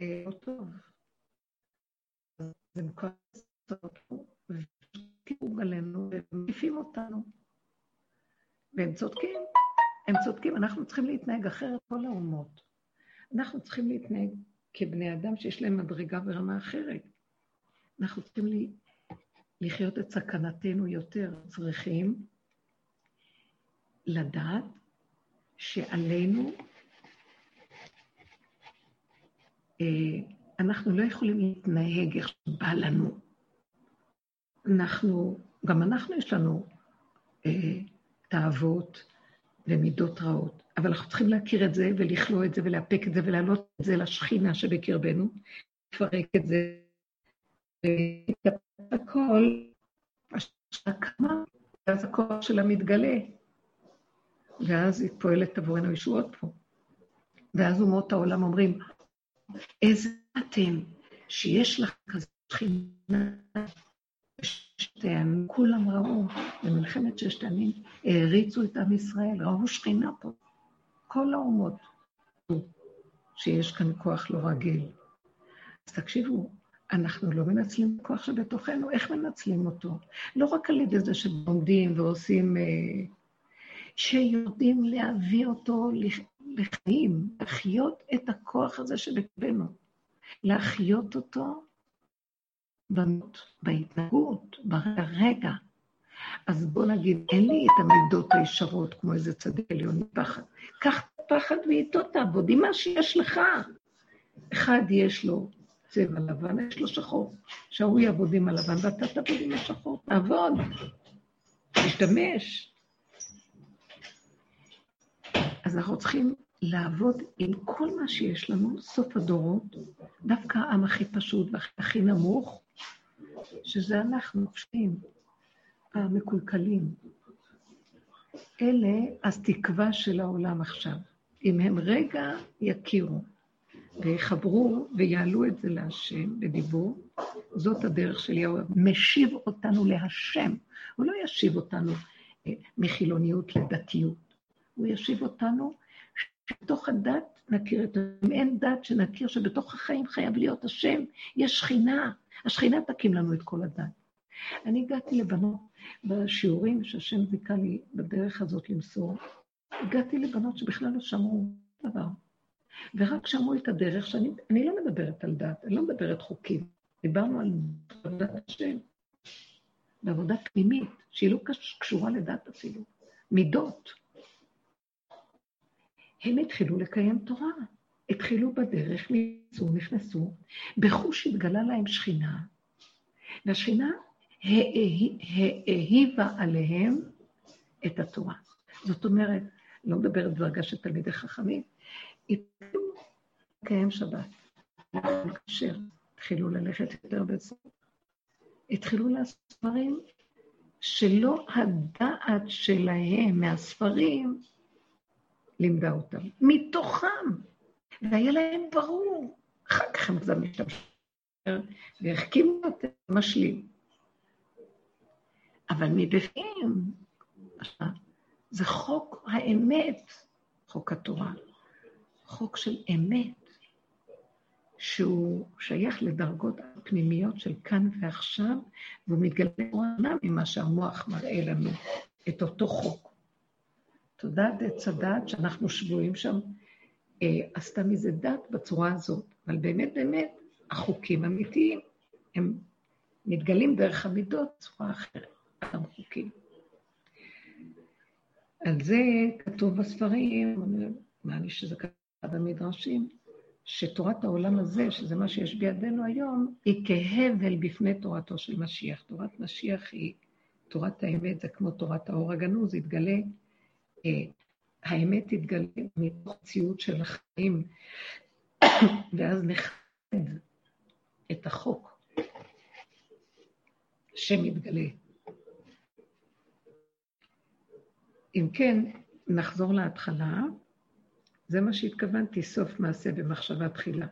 לא טוב. אז הם כועסים ושקיעו עלינו ומקיפים אותנו. והם צודקים, הם צודקים, אנחנו צריכים להתנהג אחרת כל האומות. אנחנו צריכים להתנהג כבני אדם שיש להם מדרגה ורמה אחרת. אנחנו צריכים לחיות את סכנתנו יותר, צריכים לדעת שעלינו, אה, אנחנו לא יכולים להתנהג איך שבא לנו. אנחנו, גם אנחנו יש לנו אה, תאוות ומידות רעות, אבל אנחנו צריכים להכיר את זה ולכלוא את זה ולאפק את זה ולהעלות את זה לשכינה שבקרבנו, לפרק את זה, הכל, הקמה, ואז הכוח שלה מתגלה. ואז היא פועלת עבורנו ישועות פה. ואז אומות העולם אומרים, איזה אתם שיש לך כזה שכינה, שתיהם, כולם ראו, במלחמת ששת הימים העריצו את עם ישראל, ראו שכינה פה. כל האומות שיש כאן כוח לא רגיל. אז תקשיבו, אנחנו לא מנצלים את הכוח שבתוכנו, איך מנצלים אותו? לא רק על ידי זה שלומדים ועושים, אה, שיודעים להביא אותו לחיים, לחיות את הכוח הזה שבקרבנו, להחיות אותו בהתנהגות, ברגע. אז בוא נגיד, אין לי את המידות הישרות כמו איזה צדיק עליון מפחד. קח פחד ואיתו תעבוד עם מה שיש לך. אחד יש לו צבע לבן, יש לו שחור. שההוא יעבוד עם הלבן ואתה תעבוד עם השחור. תעבוד, תשתמש. אז אנחנו צריכים לעבוד עם כל מה שיש לנו, סוף הדורות, דווקא העם הכי פשוט והכי נמוך, שזה אנחנו, הפשעים, המקולקלים. אלה אז תקווה של העולם עכשיו. אם הם רגע יכירו ויחברו ויעלו את זה להשם בדיבור, זאת הדרך של יהוה. משיב אותנו להשם. הוא לא ישיב אותנו אה, מחילוניות לדתיות. הוא ישיב אותנו שבתוך הדת נכיר את... אם אין דת שנכיר שבתוך החיים חייב להיות השם, יש שכינה. השכינה תקים לנו את כל הדת. אני הגעתי לבנות בשיעורים שהשם זיכה לי בדרך הזאת למסור, הגעתי לבנות שבכלל לא שמעו דבר. ורק שמעו את הדרך, שאני לא מדברת על דת, אני לא מדברת חוקים. דיברנו על עבודת השם, בעבודה פנימית, שהיא לא קשורה לדת אפילו, מידות. הם התחילו לקיים תורה, התחילו בדרך, נכנסו, נכנסו, בחוש התגלה להם שכינה, והשכינה העיבה עליהם את התורה. זאת אומרת, לא מדברת בדרגה של תלמידי חכמים, התחילו לקיים שבת, להתקשר, התחילו ללכת יותר בסוף, התחילו לעשות דברים שלא הדעת שלהם מהספרים לימדה אותם, מתוכם, והיה להם ברור. אחר כך הם קצת משתמשים והחכימו את המשלים. אבל מבפנים, זה חוק האמת, חוק התורה, חוק של אמת, שהוא שייך לדרגות הפנימיות של כאן ועכשיו, והוא מתגלה עונה ממה שהמוח מראה לנו, את אותו חוק. תודעת עץ הדת שאנחנו שבויים שם, אה, עשתה מזה דת בצורה הזאת, אבל באמת באמת החוקים אמיתיים, הם מתגלים דרך המידות בצורה אחרת, אותם חוקים. על זה כתוב בספרים, נראה לי שזה כתוב במדרשים, שתורת העולם הזה, שזה מה שיש בידינו היום, היא כהבל בפני תורתו של משיח. תורת משיח היא, תורת האמת זה כמו תורת האור הגנוז, יתגלה האמת תתגלה מתוך ציוד של החיים, ואז נכבד את החוק שמתגלה. אם כן, נחזור להתחלה. זה מה שהתכוונתי, סוף מעשה במחשבה תחילה.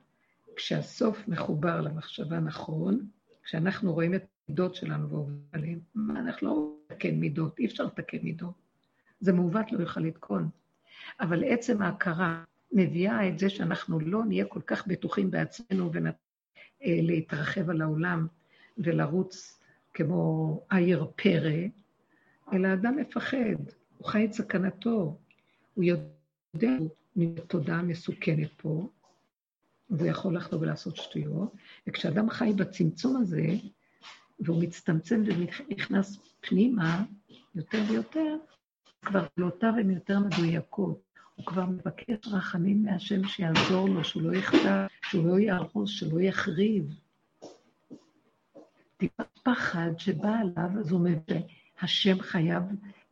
כשהסוף מחובר למחשבה נכון, כשאנחנו רואים את המידות שלנו ועובדים עליהן, מה, אנחנו לא לתקן מידות, אי אפשר לתקן מידות. זה מעוות לא יוכל לתקון. אבל עצם ההכרה מביאה את זה שאנחנו לא נהיה כל כך בטוחים בעצמנו ולהתרחב על העולם ולרוץ כמו עיר פרא, אלא אדם מפחד, הוא חי את סכנתו, הוא יודע, הוא תודעה מסוכנת פה, והוא יכול לחזור ולעשות שטויות, וכשאדם חי בצמצום הזה, והוא מצטמצם ונכנס פנימה יותר ויותר, כבר פעולותיו הן יותר מדויקות. הוא כבר מבקש רחמים מהשם שיעזור לו, שהוא לא יחטא, שהוא לא יהרוס, שלא יחריב. טיפת פחד שבא עליו, אז הוא אומר שהשם חייב,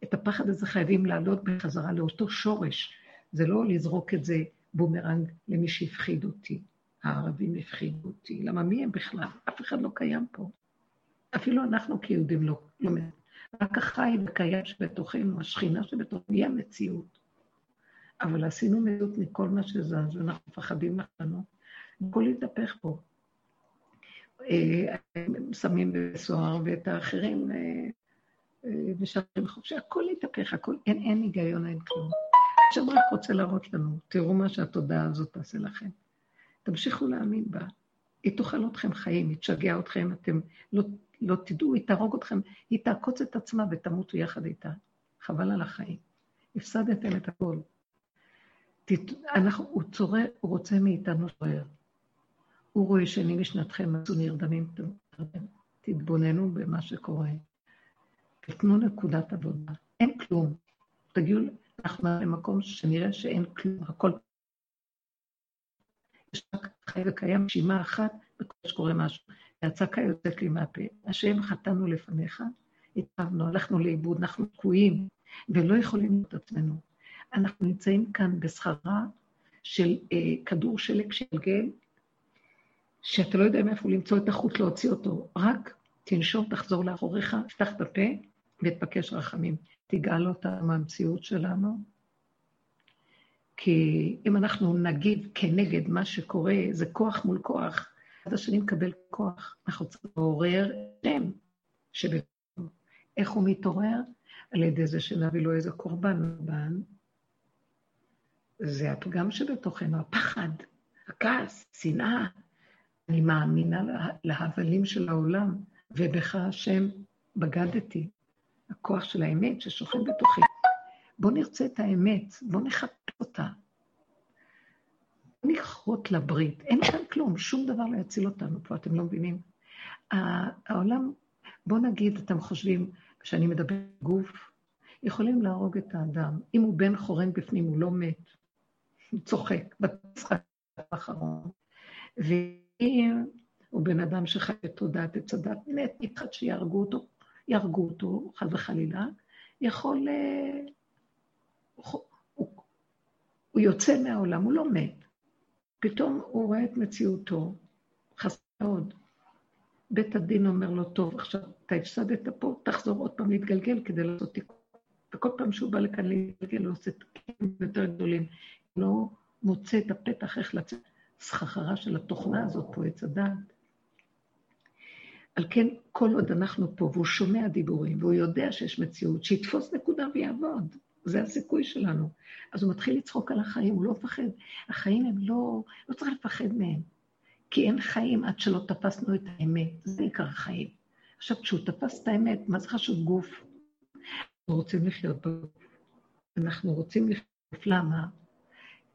את הפחד הזה חייבים לעלות בחזרה לאותו שורש. זה לא לזרוק את זה בומרנג למי שהפחיד אותי. הערבים הפחידו אותי. למה מי הם בכלל? אף אחד לא קיים פה. אפילו אנחנו כיהודים לא, לא רק החי וקיים שבתוכנו, השכינה שבתוכנו, היא המציאות. אבל עשינו מציאות מכל מה שזז, ואנחנו מפחדים לנו. הכל יתהפך פה. אה, שמים בסוהר ואת האחרים ושרים אה, חופשי, הכל יתהפך, הכל, אין, אין היגיון, אין כלום. עכשיו רק רוצה להראות לנו, תראו מה שהתודעה הזאת תעשה לכם. תמשיכו להאמין בה. היא תאכל אתכם חיים, היא תשגע אתכם, אתם לא לא תדעו, היא תהרוג אתכם, היא תעקוץ את עצמה ותמותו יחד איתה. חבל על החיים. הפסדתם את הכול. הוא צורר, הוא רוצה מאיתנו צורר. הוא רואה שני משנתכם עשו נרדמים, תתבוננו במה שקורה. תתנו נקודת עבודה. אין כלום. תגיעו, אנחנו למקום שנראה שאין כלום, הכל... יש רק חי וקיים נשימה אחת, וכל שקורה משהו. והצעקה יוצאת לי מהפה. השם חטאנו לפניך, התאבנו, הלכנו לאיבוד, אנחנו תקועים, ולא יכולים את עצמנו. אנחנו נמצאים כאן בסחרה של אה, כדור שלג שלגל, שאתה לא יודע מאיפה למצוא את החוט להוציא אותו, רק תנשום, תחזור לאחוריך, תפתח את הפה ותבקש רחמים. תגאל אותה מהמציאות שלנו, כי אם אנחנו נגיב כנגד מה שקורה, זה כוח מול כוח. אחד השני מקבל כוח. אנחנו צריכים לעורר שם שבתוכו. איך הוא מתעורר? על ידי זה שנביא לו איזה קורבן בן. זה הפגם שבתוכנו, הפחד, הכעס, שנאה. אני מאמינה להבלים של העולם, ובך השם בגדתי. הכוח של האמת ששוכן בתוכי. בואו נרצה את האמת, בואו נחפש אותה. נכרות לברית. אין כאן כלום, שום דבר לא יציל אותנו פה, אתם לא מבינים? העולם, בואו נגיד, אתם חושבים, כשאני מדבר גוף, יכולים להרוג את האדם. אם הוא בן חורן בפנים, הוא לא מת. הוא צוחק בצחק האחרון. ואם הוא בן אדם שחי בתודעת עץ הדת, מת, מתחת שיהרגו אותו, יהרגו אותו, חס וחלילה, יכול... אה, הוא, הוא, הוא יוצא מהעולם, הוא לא מת. פתאום הוא רואה את מציאותו, חסר מאוד. בית הדין אומר לו, טוב, עכשיו אתה הפסדת פה, תחזור עוד פעם להתגלגל כדי לעשות תיקון. וכל פעם שהוא בא לכאן להתגלגל, הוא עושה תיקונים יותר גדולים. לא מוצא את הפתח איך לצאת סחרחרה של התוכנה הזאת פה, עץ הדעת. על כן, כל עוד אנחנו פה, והוא שומע דיבורים, והוא יודע שיש מציאות, שיתפוס נקודה ויעבוד. זה הסיכוי שלנו. אז הוא מתחיל לצחוק על החיים, הוא לא מפחד. החיים הם לא, לא צריך לפחד מהם. כי אין חיים עד שלא תפסנו את האמת. זה עיקר החיים. עכשיו, כשהוא תפס את האמת, מה זה חשוב גוף? אנחנו רוצים לחיות בגוף. אנחנו רוצים לחיות, למה?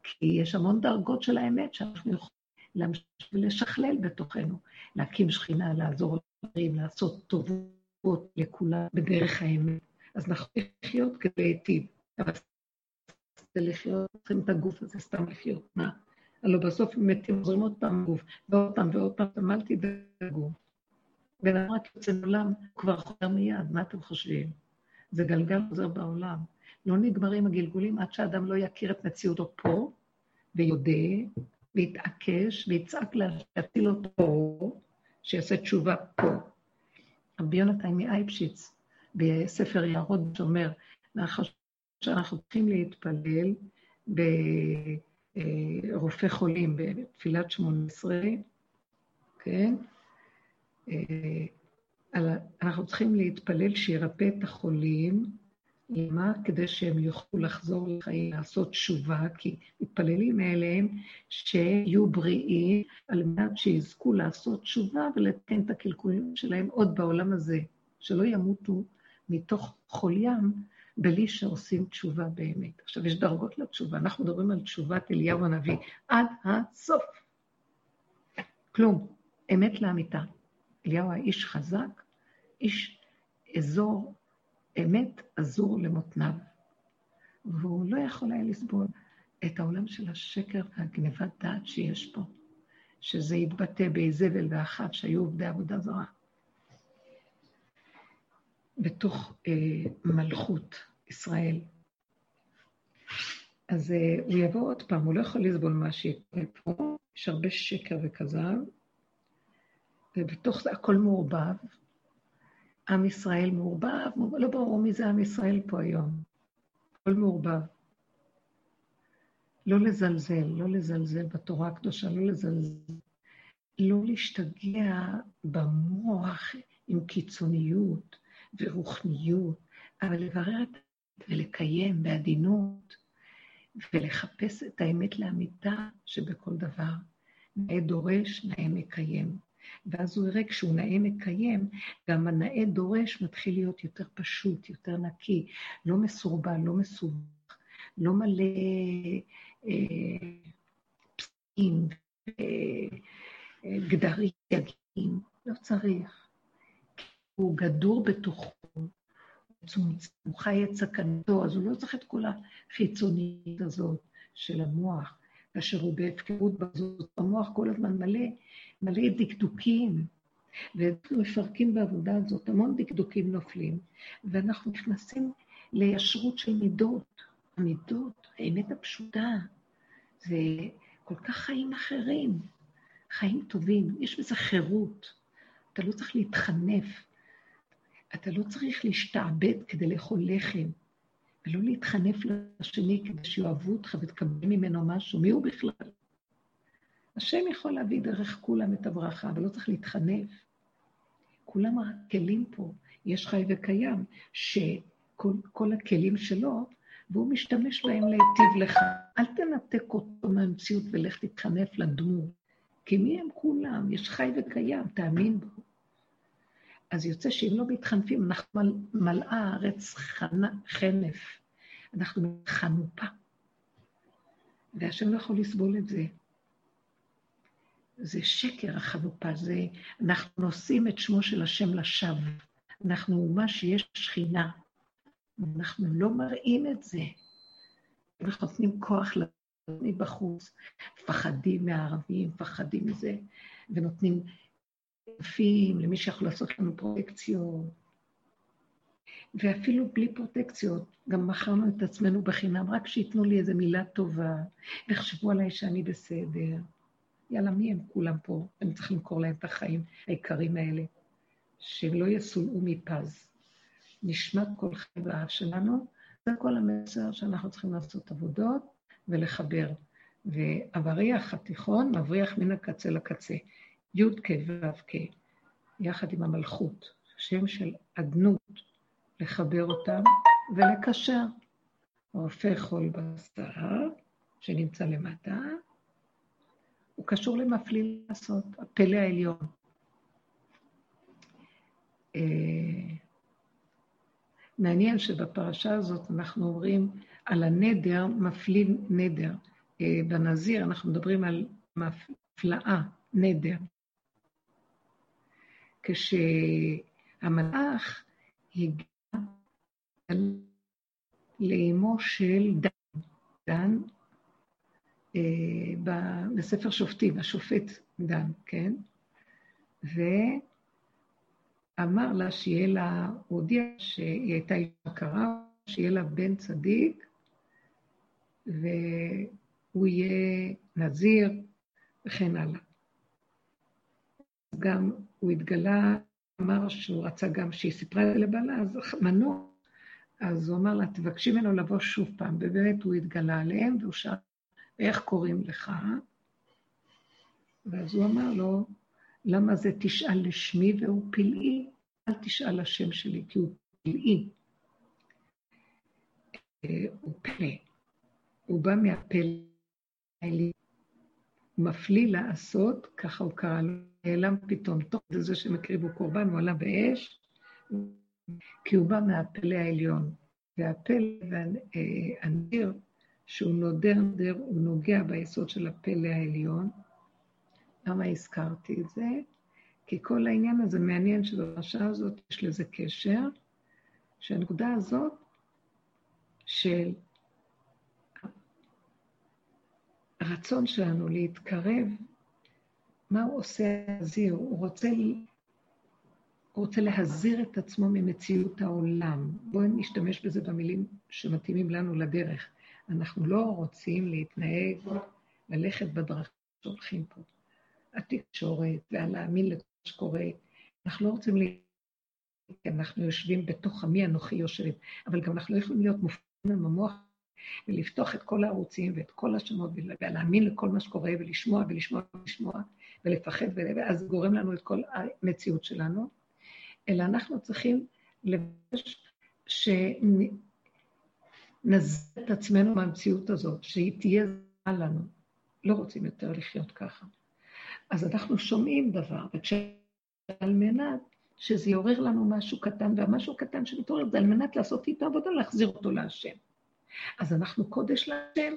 כי יש המון דרגות של האמת שאנחנו יכולים להמשיך ולשכלל בתוכנו, להקים שכינה, לעזור לדברים, לעשות טובות לכולם בדרך האמת. אז אנחנו לחיות כדי להיטיב. זה לחיות, צריכים את הגוף הזה סתם לחיות. מה? הלוא בסוף הם מתים, עוזרים עוד פעם גוף, ועוד פעם ועוד פעם, אל תדאגו. בן אדם רק יוצא מעולם, הוא כבר חוזר מיד, מה אתם חושבים? זה גלגל חוזר בעולם. לא נגמרים הגלגולים עד שאדם לא יכיר את מציאותו פה, ויודה, ויתעקש, ויצעק להציל אותו שיעשה תשובה פה. רבי יונתן מאייפשיץ, בספר יערות, שאומר, שאנחנו צריכים להתפלל ברופא חולים, בתפילת שמונה עשרה, כן? אה, אנחנו צריכים להתפלל שירפא את החולים, למה? כדי שהם יוכלו לחזור לחיים, לעשות תשובה, כי מתפללים אליהם שיהיו בריאים, על מנת שיזכו לעשות תשובה ולתקן את הקלקולים שלהם עוד בעולם הזה, שלא ימותו מתוך חוליים בלי שעושים תשובה באמת. עכשיו, יש דרגות לתשובה, אנחנו מדברים על תשובת אליהו הנביא עד הסוף. כלום, אמת לאמיתה. אליהו האיש חזק, איש אזור אמת עזור למותניו. והוא לא יכול היה לסבול את העולם של השקר והגנבת דעת שיש פה, שזה יתבטא באיזבל ואחת שהיו עובדי עבודה זרה. בתוך אה, מלכות ישראל. אז אה, הוא יבוא עוד פעם, הוא לא יכול לסבול מה שיקרה פה, יש הרבה שקר וכזב, ובתוך זה הכל מעורבב. עם ישראל מעורבב, לא ברור מי זה עם ישראל פה היום. הכל מעורבב. לא לזלזל, לא לזלזל בתורה הקדושה, לא לזלזל. לא להשתגע במוח עם קיצוניות ורוחניות, אבל לברר את ולקיים בעדינות ולחפש את האמת לאמיתה שבכל דבר. נאה דורש, נאה מקיים. ואז הוא יראה, כשהוא נאה מקיים, גם הנאה דורש מתחיל להיות יותר פשוט, יותר נקי, לא מסורבל, לא מסובך, לא מלא אה, פסקים, אה, גדרים, יגים, לא צריך. הוא גדור בתוכו, הוא חי את סכנתו, אז הוא לא צריך את כל החיצונית הזאת של המוח, כאשר הוא בהפקרות בזאת, המוח כל הזמן מלא, מלא דקדוקים, ואנחנו מפרקים בעבודה הזאת, המון דקדוקים נופלים, ואנחנו נכנסים לישרות של מידות. המידות, האמת הפשוטה, זה כל כך חיים אחרים, חיים טובים, יש בזה חירות. אתה לא צריך להתחנף, אתה לא צריך להשתעבד כדי לאכול לחם, ולא להתחנף לשני כדי שיאהבו אותך ותקבל ממנו משהו. מי הוא בכלל? השם יכול להביא דרך כולם את הברכה, אבל לא צריך להתחנף. כולם הכלים פה, יש חי וקיים, שכל הכלים שלו, והוא משתמש בהם להיטיב לך. אל תנתק אותו מהמציאות ולך תתחנף לדמות, כי מי הם כולם? יש חי וקיים, תאמין בו. אז יוצא שאם לא מתחנפים, אנחנו מלאה הארץ חנף. אנחנו חנופה. והשם לא יכול לסבול את זה. זה שקר החנופה, זה, אנחנו נושאים את שמו של השם לשווא. אנחנו אומה שיש שכינה. אנחנו לא מראים את זה. אנחנו נותנים כוח מבחוץ, מפחדים מהערבים, מפחדים מזה, ונותנים יפים, למי שיכול לעשות לנו פרוטקציות. ואפילו בלי פרוטקציות, גם מכרנו את עצמנו בחינם, רק שייתנו לי איזו מילה טובה, ויחשבו עליי שאני בסדר. יאללה, מי הם כולם פה? אני צריך למכור להם את החיים היקרים האלה, שלא יסולאו מפז. נשמת כל באף שלנו, זה כל המסר שאנחנו צריכים לעשות עבודות ולחבר. והבריח התיכון מבריח מן הקצה לקצה. י"ק ו"ק, יחד עם המלכות, שם של אדנות, לחבר אותם ולקשר. רופא חול בשר, שנמצא למטה, הוא קשור למפליל לעשות, הפלא העליון. אה, מעניין שבפרשה הזאת אנחנו אומרים על הנדר, מפליל נדר. אה, בנזיר אנחנו מדברים על מפלאה, נדר. כשהמלאך הגיע לאמו של דן, דן, אה, בספר שופטים, השופט דן, כן? ואמר לה שיהיה לה, הוא הודיע שהיא הייתה אישה קרה, שיהיה לה בן צדיק, והוא יהיה נזיר וכן הלאה. גם הוא התגלה, אמר שהוא רצה גם שהיא סיפרה לבעלה, אז מנוע, אז הוא אמר לה, תבקשי ממנו לבוא שוב פעם, ובאמת הוא התגלה עליהם, והוא שאל, איך קוראים לך? ואז הוא אמר לו, למה זה תשאל לשמי והוא פלאי? אל תשאל לשם שלי, כי הוא פלאי. אה, הוא פלא. הוא בא מהפלא. הוא מפליא לעשות, ככה הוא קרא לו, נעלם פתאום. תוך זה שהם הקריבו קורבן, הוא עלה באש, כי הוא בא מהפלא העליון. והפלא והנדיר, שהוא נודר נדר, הוא נוגע ביסוד של הפלא העליון. למה הזכרתי את זה? כי כל העניין הזה מעניין שבפרשה הזאת יש לזה קשר, שהנקודה הזאת של הרצון שלנו להתקרב, מה הוא עושה להזהיר? הוא רוצה, הוא רוצה להזהיר את עצמו ממציאות העולם. בואו נשתמש בזה במילים שמתאימים לנו לדרך. אנחנו לא רוצים להתנהג, ללכת בדרכים שהולכים פה. התקשורת והלהאמין לכל שקורה. אנחנו לא רוצים ל... אנחנו יושבים בתוך עמי אנוכי יושבת, אבל גם אנחנו לא יכולים להיות מופעים עם המוח ולפתוח את כל הערוצים ואת כל השמות ולהאמין לכל מה שקורה ולשמוע ולשמוע ולשמוע ולפחד, ואז גורם לנו את כל המציאות שלנו, אלא אנחנו צריכים לבקש שנזר את עצמנו מהמציאות הזאת, שהיא תהיה זרה לנו. לא רוצים יותר לחיות ככה. אז אנחנו שומעים דבר, ועל מנת שזה יעורר לנו משהו קטן, והמשהו הקטן שמתעורר זה על מנת לעשות איתו עבודה, להחזיר אותו להשם. אז אנחנו קודש להשם,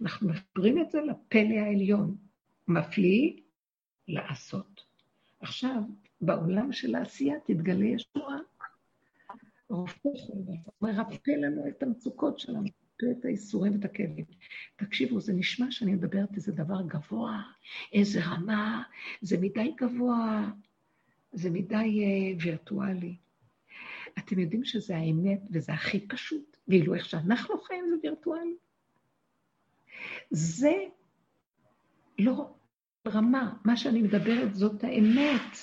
אנחנו מחברים את זה לפלא העליון. מפליא לעשות. עכשיו, בעולם של העשייה תתגלה ישועה. רופא מרפא לנו את המצוקות שלנו. את האיסורים ואת הכאבים. תקשיבו, זה נשמע שאני מדברת איזה דבר גבוה, איזה רמה, זה מדי גבוה, זה מדי uh, וירטואלי. אתם יודעים שזה האמת וזה הכי פשוט, ואילו איך שאנחנו חיים זה וירטואלי. זה לא רמה, מה שאני מדברת זאת האמת.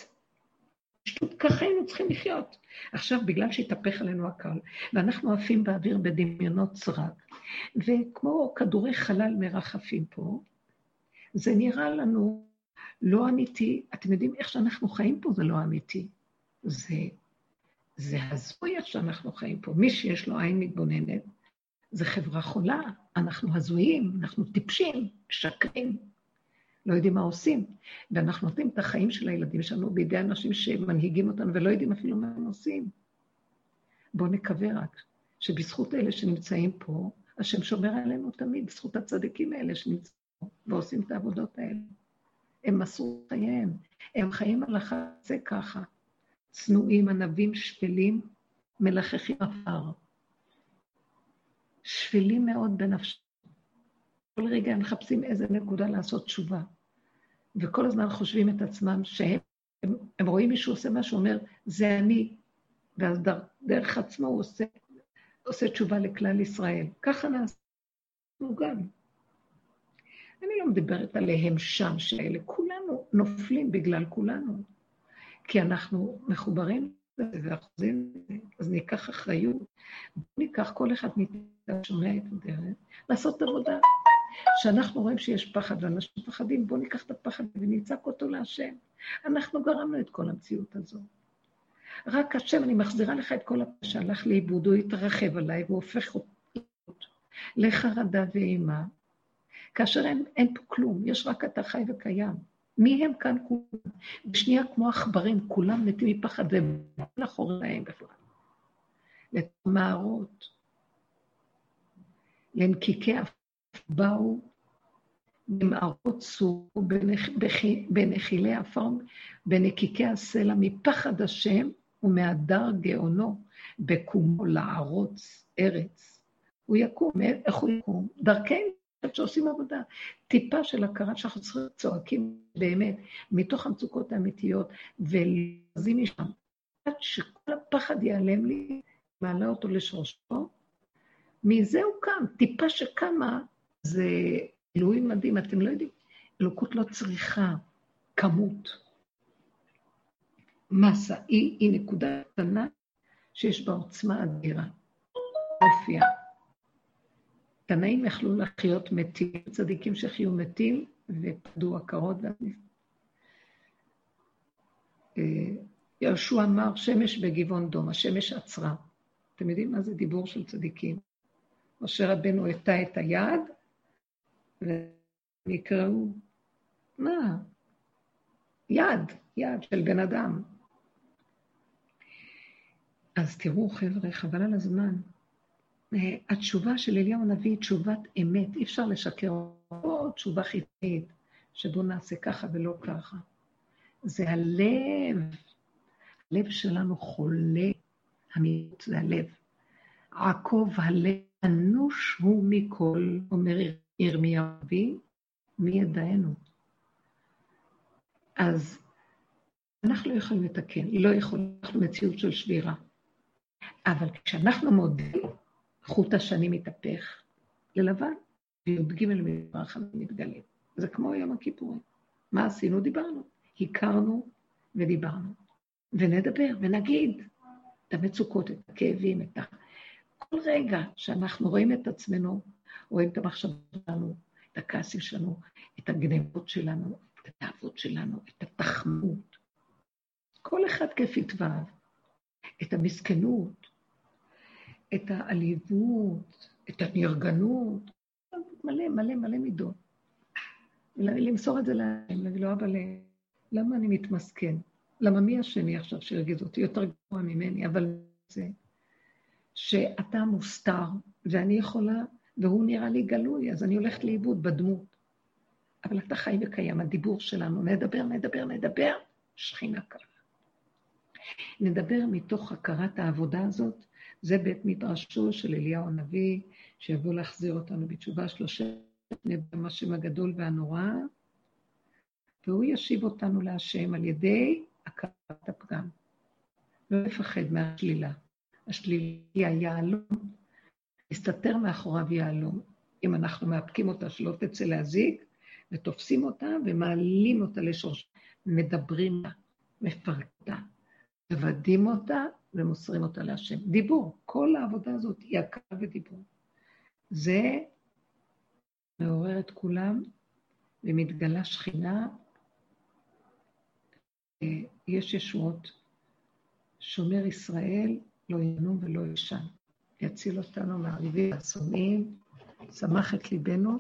פשוט ככה היינו צריכים לחיות. עכשיו, בגלל שהתהפך עלינו הקהל, ואנחנו עפים באוויר בדמיונות סרק, וכמו כדורי חלל מרחפים פה, זה נראה לנו לא אמיתי. אתם יודעים איך שאנחנו חיים פה זה לא אמיתי. זה, זה הזוי איך שאנחנו חיים פה. מי שיש לו עין מתבוננת, זה חברה חולה, אנחנו הזויים, אנחנו טיפשים, שקרים. לא יודעים מה עושים. ואנחנו נותנים את החיים של הילדים שלנו בידי אנשים שמנהיגים אותנו ולא יודעים אפילו מה הם עושים. בואו נקווה רק שבזכות אלה שנמצאים פה, השם שומר עלינו תמיד, בזכות הצדיקים האלה שנמצאים פה ועושים את העבודות האלה. הם מסרו חייהם, הם חיים על החזה ככה. צנועים, ענבים, שפלים, מלחכים עפר. שפלים מאוד בנפשם. כל רגע הם מחפשים איזה נקודה לעשות תשובה. וכל הזמן חושבים את עצמם שהם הם, הם רואים מישהו עושה משהו, אומר, זה אני, ואז דר, דרך עצמו הוא עושה, עושה תשובה לכלל ישראל. ככה נעשינו גם. אני לא מדברת עליהם שם, שאלה כולנו נופלים בגלל כולנו, כי אנחנו מחוברים לזה ואחוזים לזה, אז ניקח אחריות, ניקח כל אחד מאיתנו שומע את הדרך, לעשות עבודה. כשאנחנו רואים שיש פחד ואנשים מפחדים, בואו ניקח את הפחד ונצעק אותו להשם. אנחנו גרמנו את כל המציאות הזו. רק השם, אני מחזירה לך את כל הפחד שהלך לאיבוד, הוא התרחב עליי והוא הופך אותי לחרדה ואימה, כאשר אין, אין פה כלום, יש רק אתה חי וקיים. מי הם כאן כולם? בשנייה כמו עכברים, כולם מתים מפחד ובואו אחוריהם בכלל. למערות, לנקיקי באו במערות צור בנחילי עפר, בנקיקי הסלע, מפחד השם ומהדר גאונו, בקומו לערוץ ארץ. הוא יקום, איך הוא יקום? דרכנו, שעושים עבודה. טיפה של הכרה שאנחנו צועקים באמת, מתוך המצוקות האמיתיות, ולזים משם. עד שכל הפחד ייעלם לי, מעלה אותו לשורשו, מזה הוא קם. טיפה שקמה, זה אלוהים מדהים, אתם לא יודעים. אלוקות לא צריכה כמות. מסה, היא, היא נקודה קטנה שיש בה עוצמה אדירה. אופיה. תנאים יכלו לחיות מתים, צדיקים שחיו מתים ופדו עקרות. אה, יהושע אמר, שמש בגבעון דום, השמש עצרה. אתם יודעים מה זה דיבור של צדיקים? משה רבנו הטה את היד, ונקראו, מה? יד, יד של בן אדם. אז תראו, חבר'ה, חבל על הזמן. התשובה של אליהו הנביא היא תשובת אמת, אי אפשר לשקר או תשובה חיצונית, שבואו נעשה ככה ולא ככה. זה הלב, הלב שלנו חולה, המיעוט זה הלב. עקוב הלב אנוש הוא מכל, אומר ירמיהו מי ידענו. אז אנחנו לא יכולים לתקן, לא יכולים, אנחנו מציאות של שבירה. אבל כשאנחנו מודים, חוט השני מתהפך ללבן, וי"ג מזרח מתגלה. זה כמו יום הכיפורים. מה עשינו? דיברנו. הכרנו ודיברנו. ונדבר ונגיד את המצוקות, את הכאבים, את ה... רגע שאנחנו רואים את עצמנו, רואים את המחשבות שלנו, את הכעסים שלנו, את הגנבות שלנו, את התאוות שלנו, את התחמות. כל אחד כפתביו, את המסכנות, את העליבות, את הנרגנות, מלא, מלא, מלא מידות. למסור את זה להם, להגיד לו, אבא, למה אני מתמסכן? למה מי השני עכשיו שהרגיז אותי יותר גרוע ממני? אבל זה שאתה מוסתר, ואני יכולה, והוא נראה לי גלוי, אז אני הולכת לאיבוד בדמות. אבל אתה חי וקיים, הדיבור שלנו, נדבר, נדבר, נדבר, שכינה קרה. נדבר מתוך הכרת העבודה הזאת, זה בית מדרשו של אליהו הנביא, שיבוא להחזיר אותנו בתשובה שלושה מפני השם הגדול והנורא, והוא ישיב אותנו להשם על ידי הכרת הפגם. לא לפחד מהשלילה. השלילה היא היהלום, מסתתר מאחוריו יהלום. אם אנחנו מאפקים אותה שלא תצא להזיק, ותופסים אותה ומעלים אותה לשורש, מדברים לה, מפרקים אותה, מוודאים אותה ומוסרים אותה להשם. דיבור, כל העבודה הזאת היא הכרה ודיבור. זה מעורר את כולם ומתגלה שכינה. יש ישועות. שומר ישראל לא ינום ולא ישן. יציל אותנו מהריבים והשונאים, שמח את ליבנו,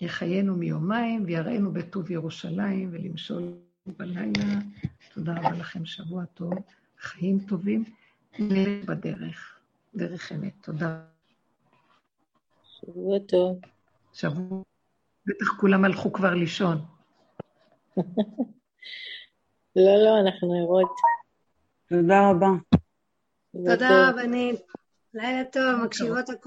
ויחיינו מיומיים, ויראינו בטוב ירושלים, ולמשול בלילה. תודה רבה לכם, שבוע טוב, חיים טובים, נלך בדרך, דרך אמת. תודה. שבוע טוב. שבוע. בטח כולם הלכו כבר לישון. לא, לא, אנחנו ערות. תודה רבה. תודה, בנית. לילה טוב, מקשיבות הכול.